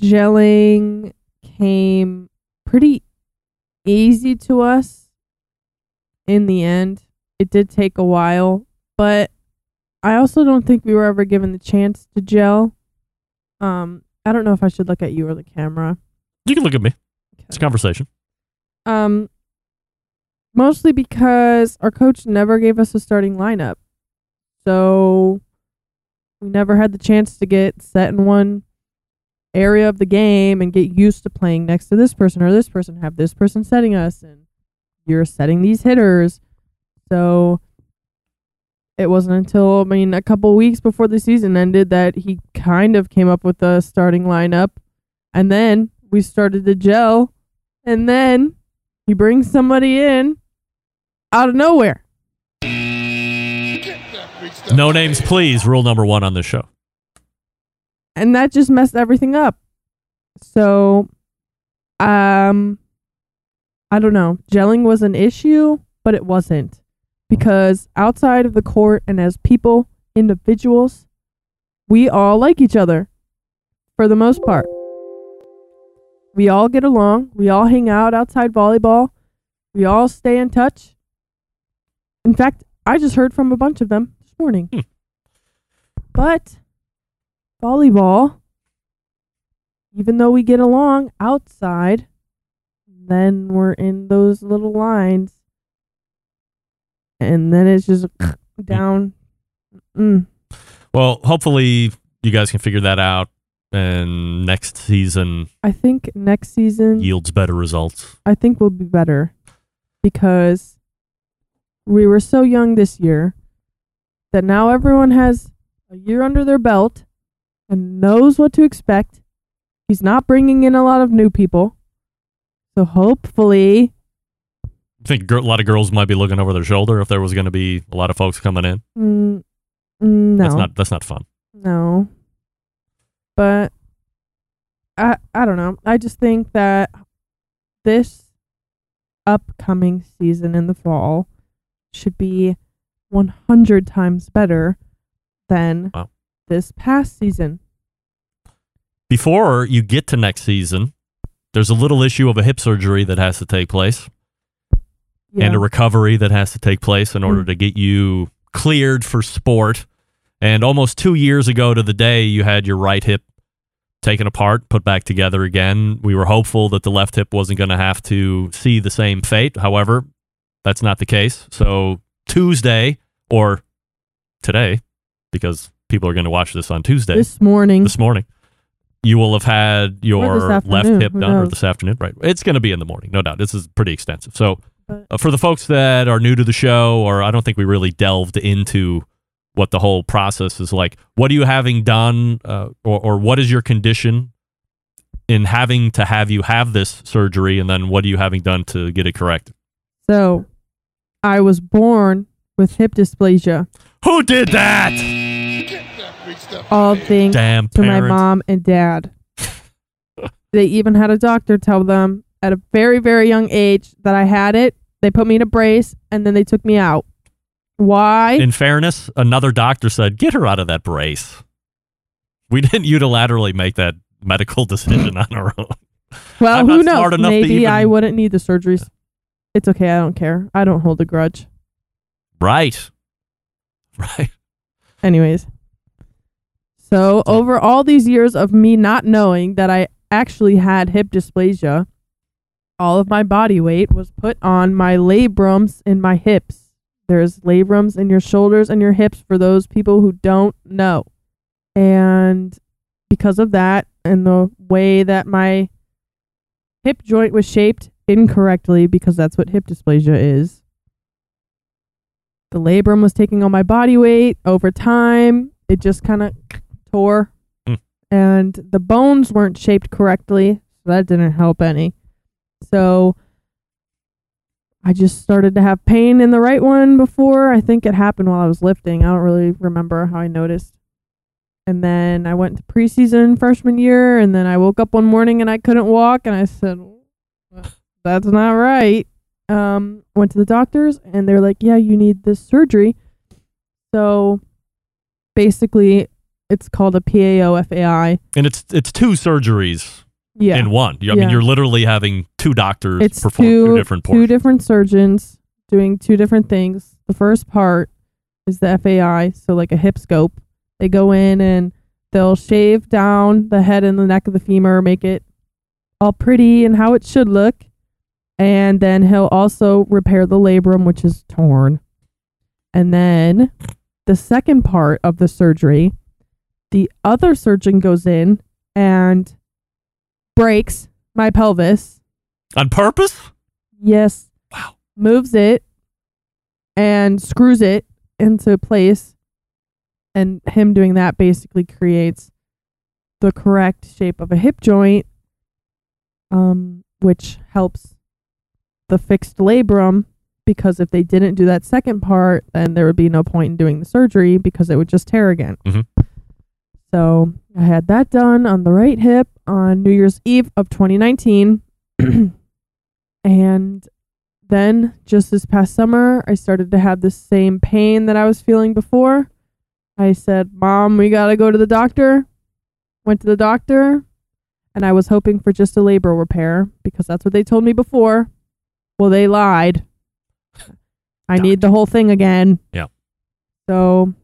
gelling came pretty easy to us in the end. It did take a while, but I also don't think we were ever given the chance to gel. Um, I don't know if I should look at you or the camera. You can look at me. It's a conversation. Um, mostly because our coach never gave us a starting lineup, so we never had the chance to get set in one area of the game and get used to playing next to this person or this person. Have this person setting us, and you're setting these hitters. So it wasn't until I mean a couple weeks before the season ended that he kind of came up with a starting lineup, and then we started to gel, and then he brings somebody in out of nowhere. No names, please. Rule number one on this show. and that just messed everything up. So, um, I don't know. Gelling was an issue, but it wasn't because outside of the court and as people, individuals, we all like each other for the most part. We all get along. We all hang out outside volleyball. We all stay in touch. In fact, I just heard from a bunch of them this morning. Hmm. But volleyball, even though we get along outside, then we're in those little lines. And then it's just down. Mm. Well, hopefully you guys can figure that out, and next season I think next season, yields better results. I think we'll be better because we were so young this year that now everyone has a year under their belt and knows what to expect. He's not bringing in a lot of new people. So hopefully, I think a lot of girls might be looking over their shoulder if there was going to be a lot of folks coming in. mm, no. That's not that's not fun. No. But I I don't know. I just think that this upcoming season in the fall should be 100 times better than Wow. this past season. Before you get to next season, there's a little issue of a hip surgery that has to take place and a recovery that has to take place in order Mm. to get you cleared for sport. And almost two years ago to the day, you had your right hip taken apart, put back together again. We were hopeful that the left hip wasn't going to have to see the same fate. However, that's not the case. So Tuesday or today, because people are going to watch this on Tuesday, This morning. this morning, you will have had your left hip done or this afternoon. Right. It's going to be in the morning, no doubt. This is pretty extensive. So, uh, for the folks that are new to the show, or I don't think we really delved into what the whole process is like. What are you having done, uh, or, or what is your condition in having to have you have this surgery, and then what are you having done to get it corrected? So, I was born with hip dysplasia. Who did that? All thanks Damn to my parents. mom and dad. they even had a doctor tell them at a very, very young age that I had it. They put me in a brace and then they took me out. Why? In fairness, another doctor said, "Get her out of that brace." We didn't unilaterally make that medical decision on our own. well, I'm who knows? Maybe even- I wouldn't need the surgeries. It's okay. I don't care. I don't hold a grudge. Right. Right. Anyways. So, over all these years of me not knowing that I actually had hip dysplasia, all of my body weight was put on my labrums in my hips. There's labrums in your shoulders and your hips for those people who don't know. And because of that and the way that my hip joint was shaped incorrectly, because that's what hip dysplasia is, the labrum was taking all my body weight over time. It just kind of tore. Hmm. And the bones weren't shaped correctly. So that didn't help any. So I just started to have pain in the right one before. I think it happened while I was lifting. I don't really remember how I noticed. And then I went to preseason freshman year, and then I woke up one morning and I couldn't walk, and I said, "That's not right." Um, went to the doctors, and they're like, "Yeah, you need this surgery." So, basically, it's called a PAO FAI. And it's it's two surgeries Yeah, in one. I Yeah. mean, you're literally having two doctors it's perform two, two, different two different surgeons doing two different things. The first part is the FAI, so like a hip scope. They go in and they'll shave down the head and the neck of the femur, make it all pretty and how it should look. And then he'll also repair the labrum, which is torn. And then the second part of the surgery, the other surgeon goes in and breaks my pelvis On purpose? Yes. Wow. Moves it and screws it into place. And him doing that basically creates the correct shape of a hip joint, um, which helps the fixed labrum. Because if they didn't do that second part, then there would be no point in doing the surgery because it would just tear again. Mhm. So I had that done on the right hip on New Year's Eve of 2019. and then just this past summer, I started to have the same pain that I was feeling before. I said, Mom, we got to go to the doctor. Went to the doctor, and I was hoping for just a labral repair because that's what they told me before. Well, they lied. I need the whole thing again. Yeah. So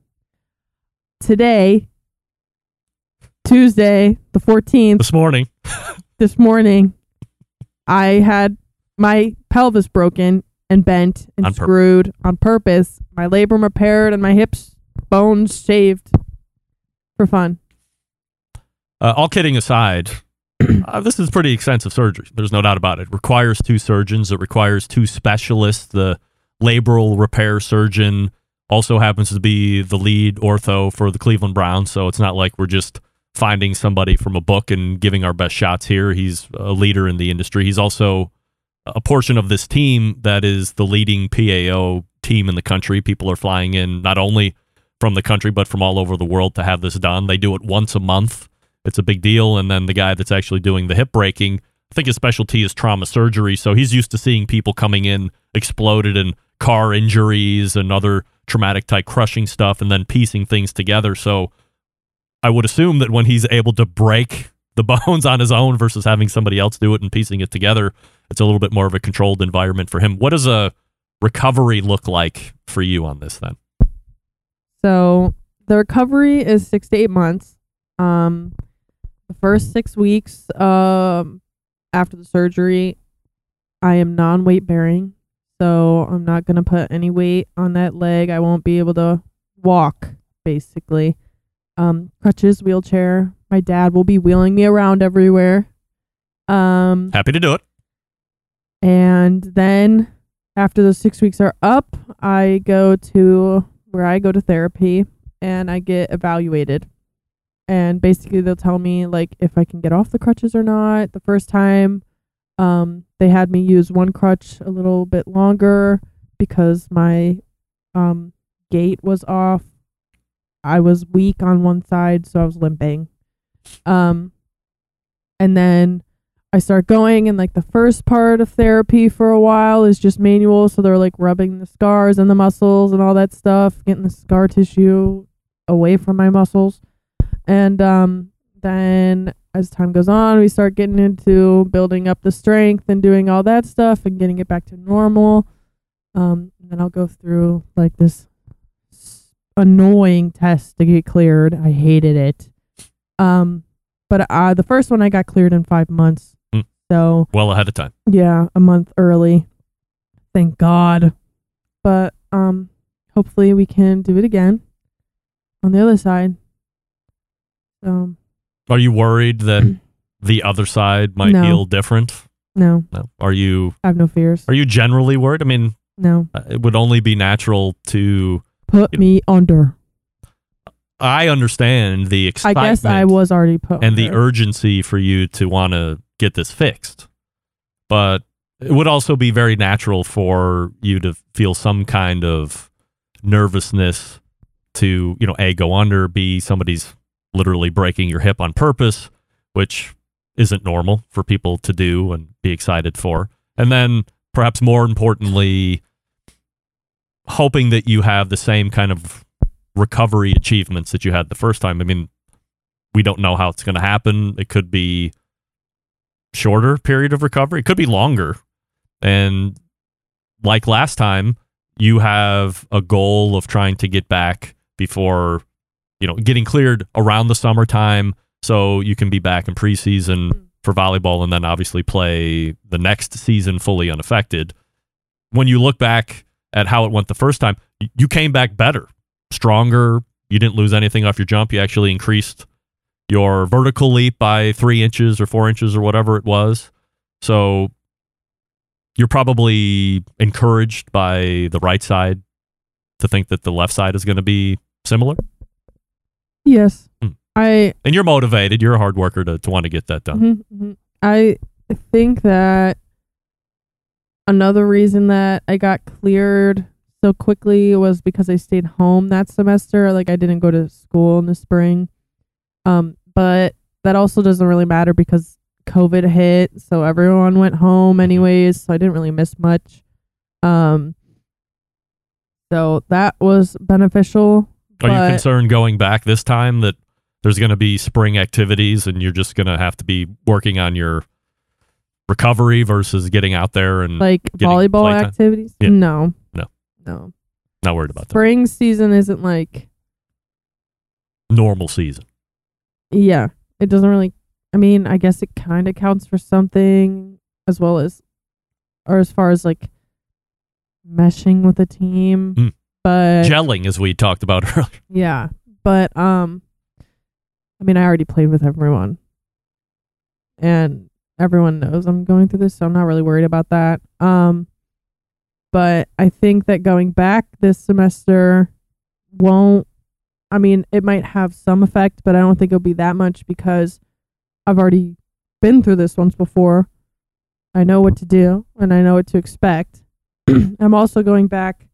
today, Tuesday, the 14th, This morning. this morning, I had my pelvis broken and bent and On purpose. screwed on purpose. My labrum repaired and my hips bones shaved for fun. Uh, all kidding aside, uh, this is pretty extensive surgery. There's no doubt about it. requires two surgeons. It requires two specialists. The labral repair surgeon also happens to be the lead ortho for the Cleveland Browns. So it's not like we're just finding somebody from a book and giving our best shots here. He's a leader in the industry. He's also a portion of this team that is the leading PAO team in the country. People are flying in not only from the country but from all over the world to have this done. They do it once a month. It's a big deal. And then the guy that's actually doing the hip breaking, I think his specialty is trauma surgery. So he's used to seeing people coming in exploded and car injuries and other traumatic type crushing stuff and then piecing things together. So I would assume that when he's able to break the bones on his own versus having somebody else do it and piecing it together, it's a little bit more of a controlled environment for him. What does a recovery look like for you on this then? So the recovery is six to eight months. Um, the first six weeks um, after the surgery, I am non weight bearing. So I'm not going to put any weight on that leg. I won't be able to walk, basically. Um, crutches, wheelchair. My dad will be wheeling me around everywhere. Um, Happy to do it. and then after those six weeks are up, I go to where I go to therapy and I get evaluated. And basically, they'll tell me like if I can get off the crutches or not. The first time, um, they had me use one crutch a little bit longer because my um gait was off. I was weak on one side, so I was limping. Um and then I start going and like the first part of therapy for a while is just manual, so they're like rubbing the scars and the muscles and all that stuff, getting the scar tissue away from my muscles. And um then as time goes on, we start getting into building up the strength and doing all that stuff and getting it back to normal. Um, and then I'll go through like this annoying test to get cleared. I hated it. Um, but uh, the first one I got cleared in five months. Hmm. So Well ahead of time. yeah, a month early. Thank God. But um, hopefully we can do it again on the other side. So Are you worried that the other side might No. heal different? no, No. Are you I have no fears. are you generally worried? I mean, No, uh, it would only be natural to put me under. I understand the excitement. I guess I was already put and the urgency for you to want to get this fixed. But it would also be very natural for you to feel some kind of nervousness to, you know, A, go under, B, somebody's literally breaking your hip on purpose, which isn't normal for people to do and be excited for. And then perhaps more importantly, hoping that you have the same kind of recovery achievements that you had the first time. I mean, we don't know how it's going to happen. It could be shorter period of recovery. It could be longer. And like last time, you have a goal of trying to get back before, you know, getting cleared around the summertime so you can be back in preseason hmm. for volleyball and then obviously play the next season fully unaffected. When you look back at how it went the first time, you came back better, stronger. You didn't lose anything off your jump. You actually increased your vertical leap by three inches or four inches or whatever it was. So you're probably encouraged by the right side to think that the left side is going to be similar. Yes, Hmm. I And you're motivated. You're a hard worker to, to want to get that done. Mhm, mhm. I think that another reason that I got cleared so quickly was because I stayed home that semester. Like I didn't go to school in the spring. Um, but that also doesn't really matter because COVID hit, so everyone went home anyways, so I didn't really miss much. Um so that was beneficial. Are you concerned going back this time that there's going to be spring activities and you're just going to have to be working on your recovery versus getting out there and like volleyball playtime? activities? Yeah. No. No. No. Not worried about that. Spring season isn't like Normal season. yeah, it doesn't really I mean, I guess it kind of counts for something as well as or as far as like meshing with a team. Mm. But Gelling, as we talked about earlier. yeah, but um I mean, I already played with everyone. And everyone knows I'm going through this, so I'm not really worried about that. Um but I think that going back this semester won't I mean, it might have some effect, but I don't think it'll be that much because I've already been through this once before. I know what to do and I know what to expect. I'm also going back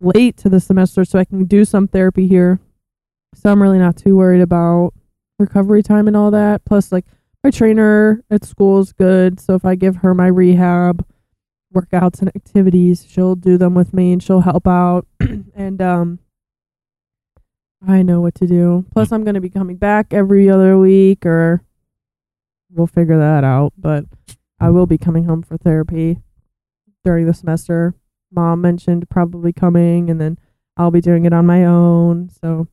late to the semester so I can do some therapy here. So I'm really not too worried about recovery time and all that. Plus, like, my trainer at school is good. So if I give her my rehab workouts and activities, she'll do them with me and she'll help out. and, um, I know what to do. Plus, I'm going to be coming back every other week, or we'll figure that out. But I will be coming home for therapy during the semester. Mom mentioned probably coming, and then I'll be doing it on my own. So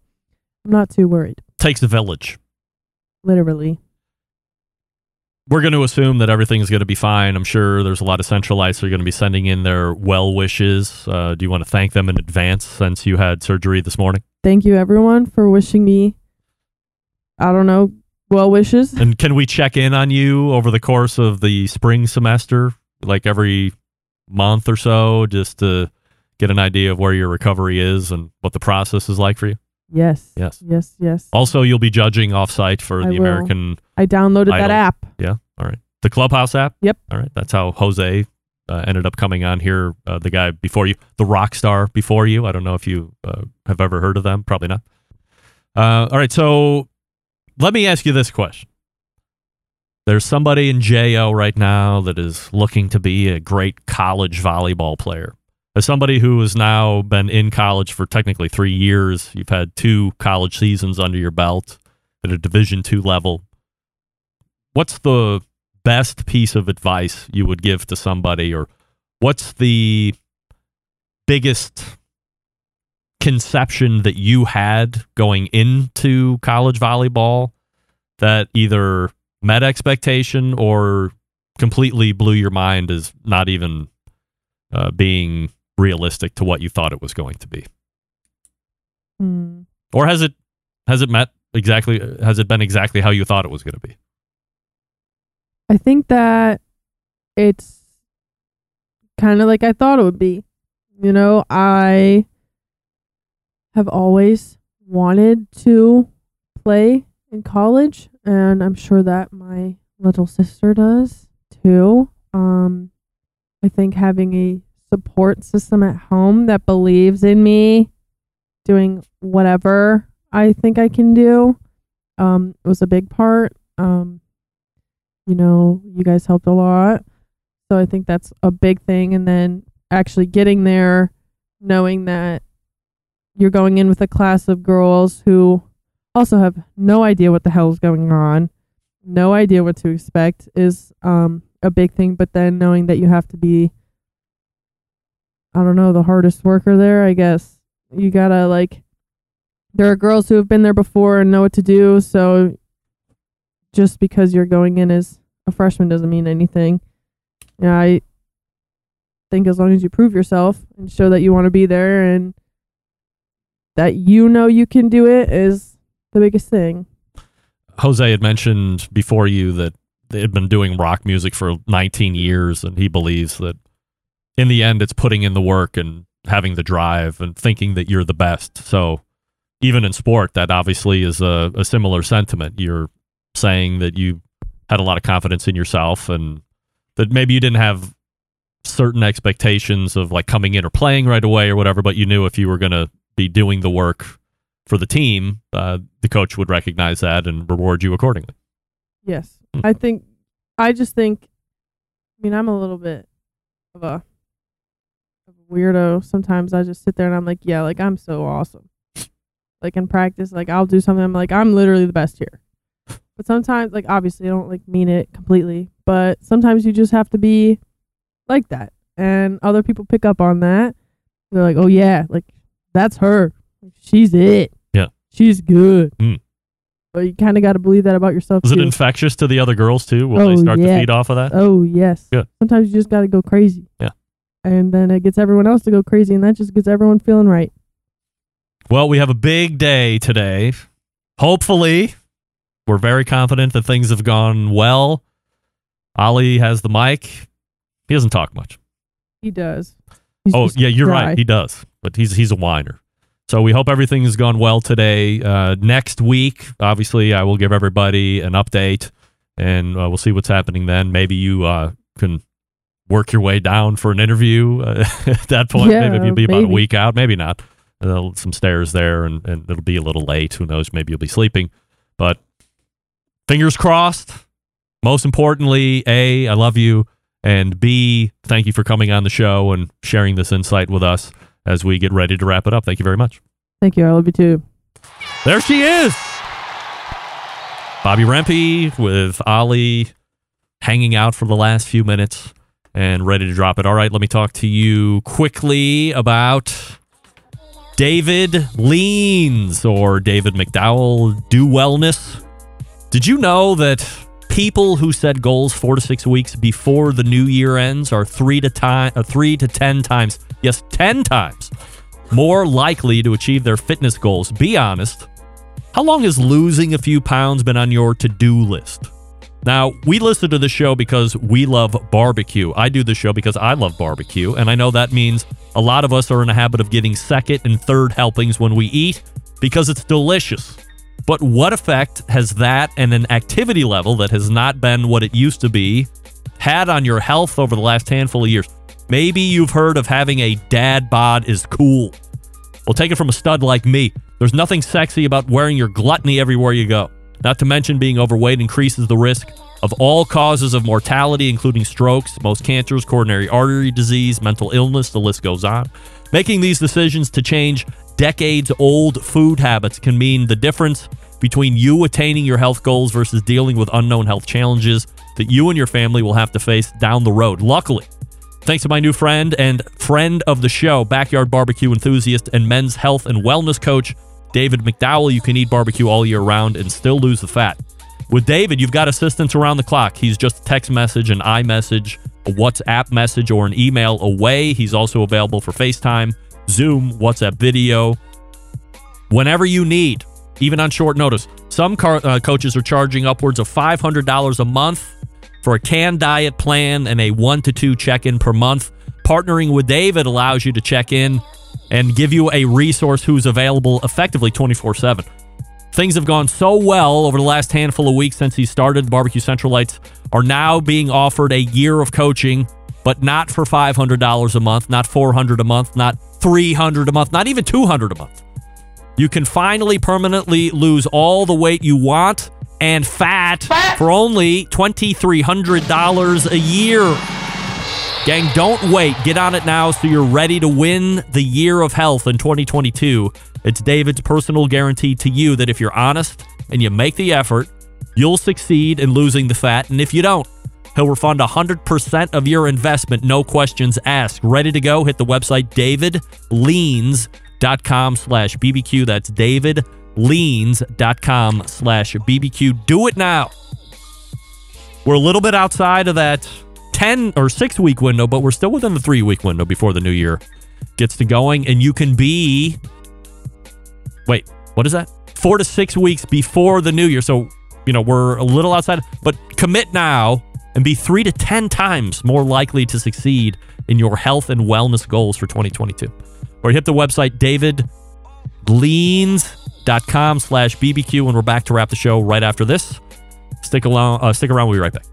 I'm not too worried. Takes a village. Literally. We're going to assume that everything's going to be fine. I'm sure there's a lot of centralites who are going to be sending in their well wishes. Uh, do you want to thank them in advance since you had surgery this morning? Thank you, everyone, for wishing me, I don't know, well wishes. And can we check in on you over the course of the spring semester, like every month or so, just to get an idea of where your recovery is and what the process is like for you? Yes. Yes. Yes. Yes. Also, you'll be judging offsite for I the will. American. I downloaded that app. Yeah. All right. The Clubhouse app. Yep. All right. That's how Jose uh, ended up coming on here. Uh, the guy before you, the rock star before you. I don't know if you uh, have ever heard of them. Probably not. Uh, all right, so let me ask you this question. There's somebody in JO right now that is looking to be a great college volleyball player. As somebody who has now been in college for technically three years, you've had two college seasons under your belt at a Division two level. What's the best piece of advice you would give to somebody, or what's the biggest conception that you had going into college volleyball that either met expectation or completely blew your mind as not even uh, being realistic to what you thought it was going to be Hmm. or has it has it met exactly has it been exactly how you thought it was going to be I think that it's kind of like I thought it would be. You know, I have always wanted to play in college, and I'm sure that my little sister does too. Um, I think having a support system at home that believes in me doing whatever I think I can do um, was a big part. Um, you know, you guys helped a lot. So I think that's a big thing. And then actually getting there, knowing that you're going in with a class of girls who also have no idea what the hell is going on, no idea what to expect is um, a big thing. But then knowing that you have to be, I don't know, the hardest worker there, I guess. You gotta, like, there are girls who have been there before and know what to do. So just because you're going in as a freshman doesn't mean anything. Yeah, I think as long as you prove yourself and show that you want to be there and that you know you can do it is the biggest thing. jose had mentioned before you that they had been doing rock music for 19 years and he believes that in the end it's putting in the work and having the drive and thinking that you're the best so even in sport that obviously is a, a similar sentiment you're saying that you had a lot of confidence in yourself and that maybe you didn't have certain expectations of like coming in or playing right away or whatever, but you knew if you were going to be doing the work for the team, uh, the coach would recognize that and reward you accordingly. Yes. I think I just think I mean I'm a little bit of a weirdo. Sometimes I just sit there and I'm like, yeah, like I'm so awesome. Like in practice, like I'll do something I'm like I'm literally the best here. But sometimes like obviously I don't like mean it completely, but sometimes you just have to be like that. And other people pick up on that. They're like, "Oh yeah, like that's her. She's it. Yeah. She's good." Mm. But you kind of got to believe that about yourself Is too. it infectious to the other girls too? Will Oh, they start yeah. to feed off of that? Oh yes. Good. Sometimes you just got to go crazy. Yeah. And then it gets everyone else to go crazy, and that just gets everyone feeling right. Well, we have a big day today. Hopefully, we're very confident that things have gone well. Ali has the mic. He doesn't talk much. He does. He's oh, yeah, you're dry. right. He does, but he's he's a whiner. So we hope everything has gone well today. Uh, next week, obviously, I will give everybody an update, and uh, we'll see what's happening then. Maybe you uh, can work your way down for an interview uh, at that point. Yeah, maybe you'll be about a week out. Maybe not. Uh, some stairs there, and, and it'll be a little late. Who knows? Maybe you'll be sleeping. But fingers crossed. Most importantly, A, I love you. And B, thank you for coming on the show and sharing this insight with us as we get ready to wrap it up. Thank you very much. Thank you. I love you too. There she is. Bobbi Rempe with Ali hanging out for the last few minutes and ready to drop it. All right, let me talk to you quickly about David Leans or David McDowell Do Wellness. Did you know that people who set goals four to six weeks before the new year ends are three to time, uh, three to ten times, yes, ten times more likely to achieve their fitness goals? Be honest. How long has losing a few pounds been on your to-do list? Now, we listen to the show because we love barbecue. I do the show because I love barbecue, and I know that means a lot of us are in a habit of getting second and third helpings when we eat because it's delicious. But what effect has that and an activity level that has not been what it used to be had on your health over the last handful of years? Maybe you've heard of having a dad bod is cool. Well, take it from a stud like me. There's nothing sexy about wearing your gluttony everywhere you go. Not to mention, being overweight increases the risk of all causes of mortality, including strokes, most cancers, coronary artery disease, mental illness, the list goes on. Making these decisions to change decades old food habits can mean the difference between you attaining your health goals versus dealing with unknown health challenges that you and your family will have to face down the road. Luckily, thanks to my new friend and friend of the show, backyard barbecue enthusiast and men's health and wellness coach, David McDowell, you can eat barbecue all year round and still lose the fat. With David, you've got assistance around the clock. He's just a text message, an iMessage, a WhatsApp message, or an email away. He's also available for FaceTime, Zoom, WhatsApp video, whenever you need, even on short notice. Some car, uh, coaches are charging upwards of $500 a month for a canned diet plan and a one to two check in per month. Partnering with David allows you to check in and give you a resource who's available effectively 24 7. Things have gone so well over the last handful of weeks since he started. The Barbecue Centralites are now being offered a year of coaching, but not for $500 a month, not 400 a month, not 300 a month, not even 200 a month. You can finally permanently lose all the weight you want and fat, for only $2,300 a year. Gang, don't wait. Get on it now so you're ready to win the year of health in 2022. It's David's personal guarantee to you that if you're honest and you make the effort, you'll succeed in losing the fat. And if you don't, he'll refund 100% of your investment, no questions asked. Ready to go? Hit the website davidleans.com slash BBQ. That's davidleans.com slash BBQ. Do it now. We're a little bit outside of that 10 or 6 week window, but we're still within the 3 week window before the new year gets to going. And you can be, wait, what is that? Four to six weeks before the new year. So, you know, we're a little outside, but commit now and be three to 10 times more likely to succeed in your health and wellness goals for 2022. Or hit the website davidleans.com slash BBQ, and we're back to wrap the show right after this. Stick along, uh, stick around. We'll be right back.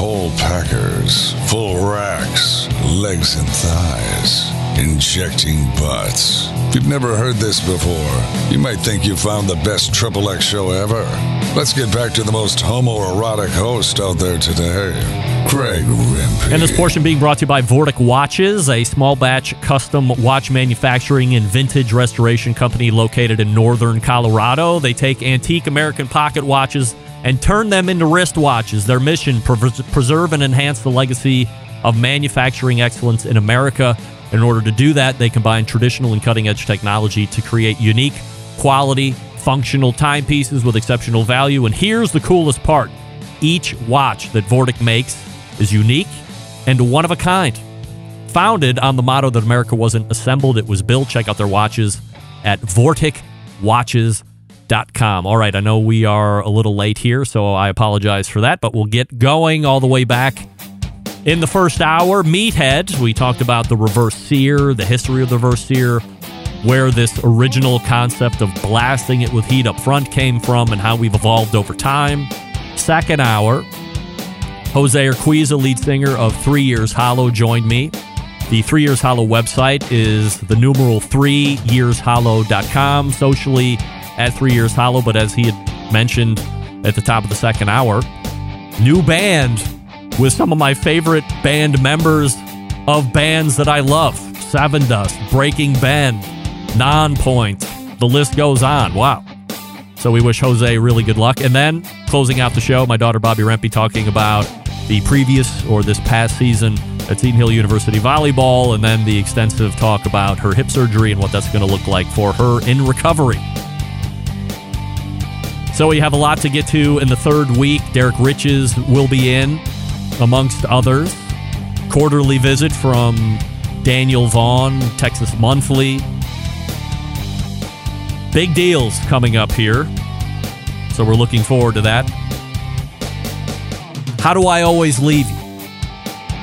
Whole packers, full racks, legs and thighs, injecting butts. If you've never heard this before, you might think you found the best Triple X show ever. Let's get back to the most homoerotic host out there today, Greg Rempe. And this portion being brought to you by Vortic Watches, a small batch custom watch manufacturing and vintage restoration company located in northern Colorado. They take antique American pocket watches and turn them into wristwatches. Their mission pres- preserve and enhance the legacy of manufacturing excellence in America. In order to do that, they combine traditional and cutting edge technology to create unique, quality, functional timepieces with exceptional value. And here's the coolest part each watch that Vortic makes is unique and one of a kind. Founded on the motto that America wasn't assembled, it was built. Check out their watches at vorticwatches.com. All right, I know we are a little late here, so I apologize for that, but we'll get going all the way back in the first hour. Meathead, we talked about the reverse sear, the history of the reverse sear, where this original concept of blasting it with heat up front came from, and how we've evolved over time. Second hour, Jose Urquiza, lead singer of Three Years Hollow, joined me. The Three Years Hollow website is the numeral 3yearshollow.com, socially at Three Years Hollow, but as he had mentioned at the top of the second hour, new band with some of my favorite band members of bands that I love Sevendust, Breaking Bend, Nonpoint. The list goes on. Wow. So we wish Jose really good luck. And then closing out the show, my daughter Bobbi Rempe talking about the previous or this past season at Seton Hill University volleyball, and then the extensive talk about her hip surgery and what that's going to look like for her in recovery. So we have a lot to get to in the third week. Derek Riches will be in, amongst others. Quarterly visit from Daniel Vaughn, Texas Monthly. Big deals coming up here. So we're looking forward to that. How do I always leave you?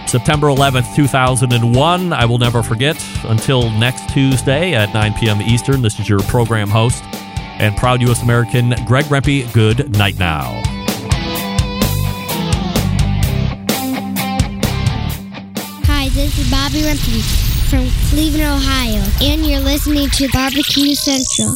September 11th, 2001. I will never forget. Until next Tuesday at 9 p.m. Eastern, this is your program host, and proud U.S. American Greg Rempe, good night now. Hi, this is Bobbi Rempe from Cleveland, Ohio, and you're listening to Barbecue Central.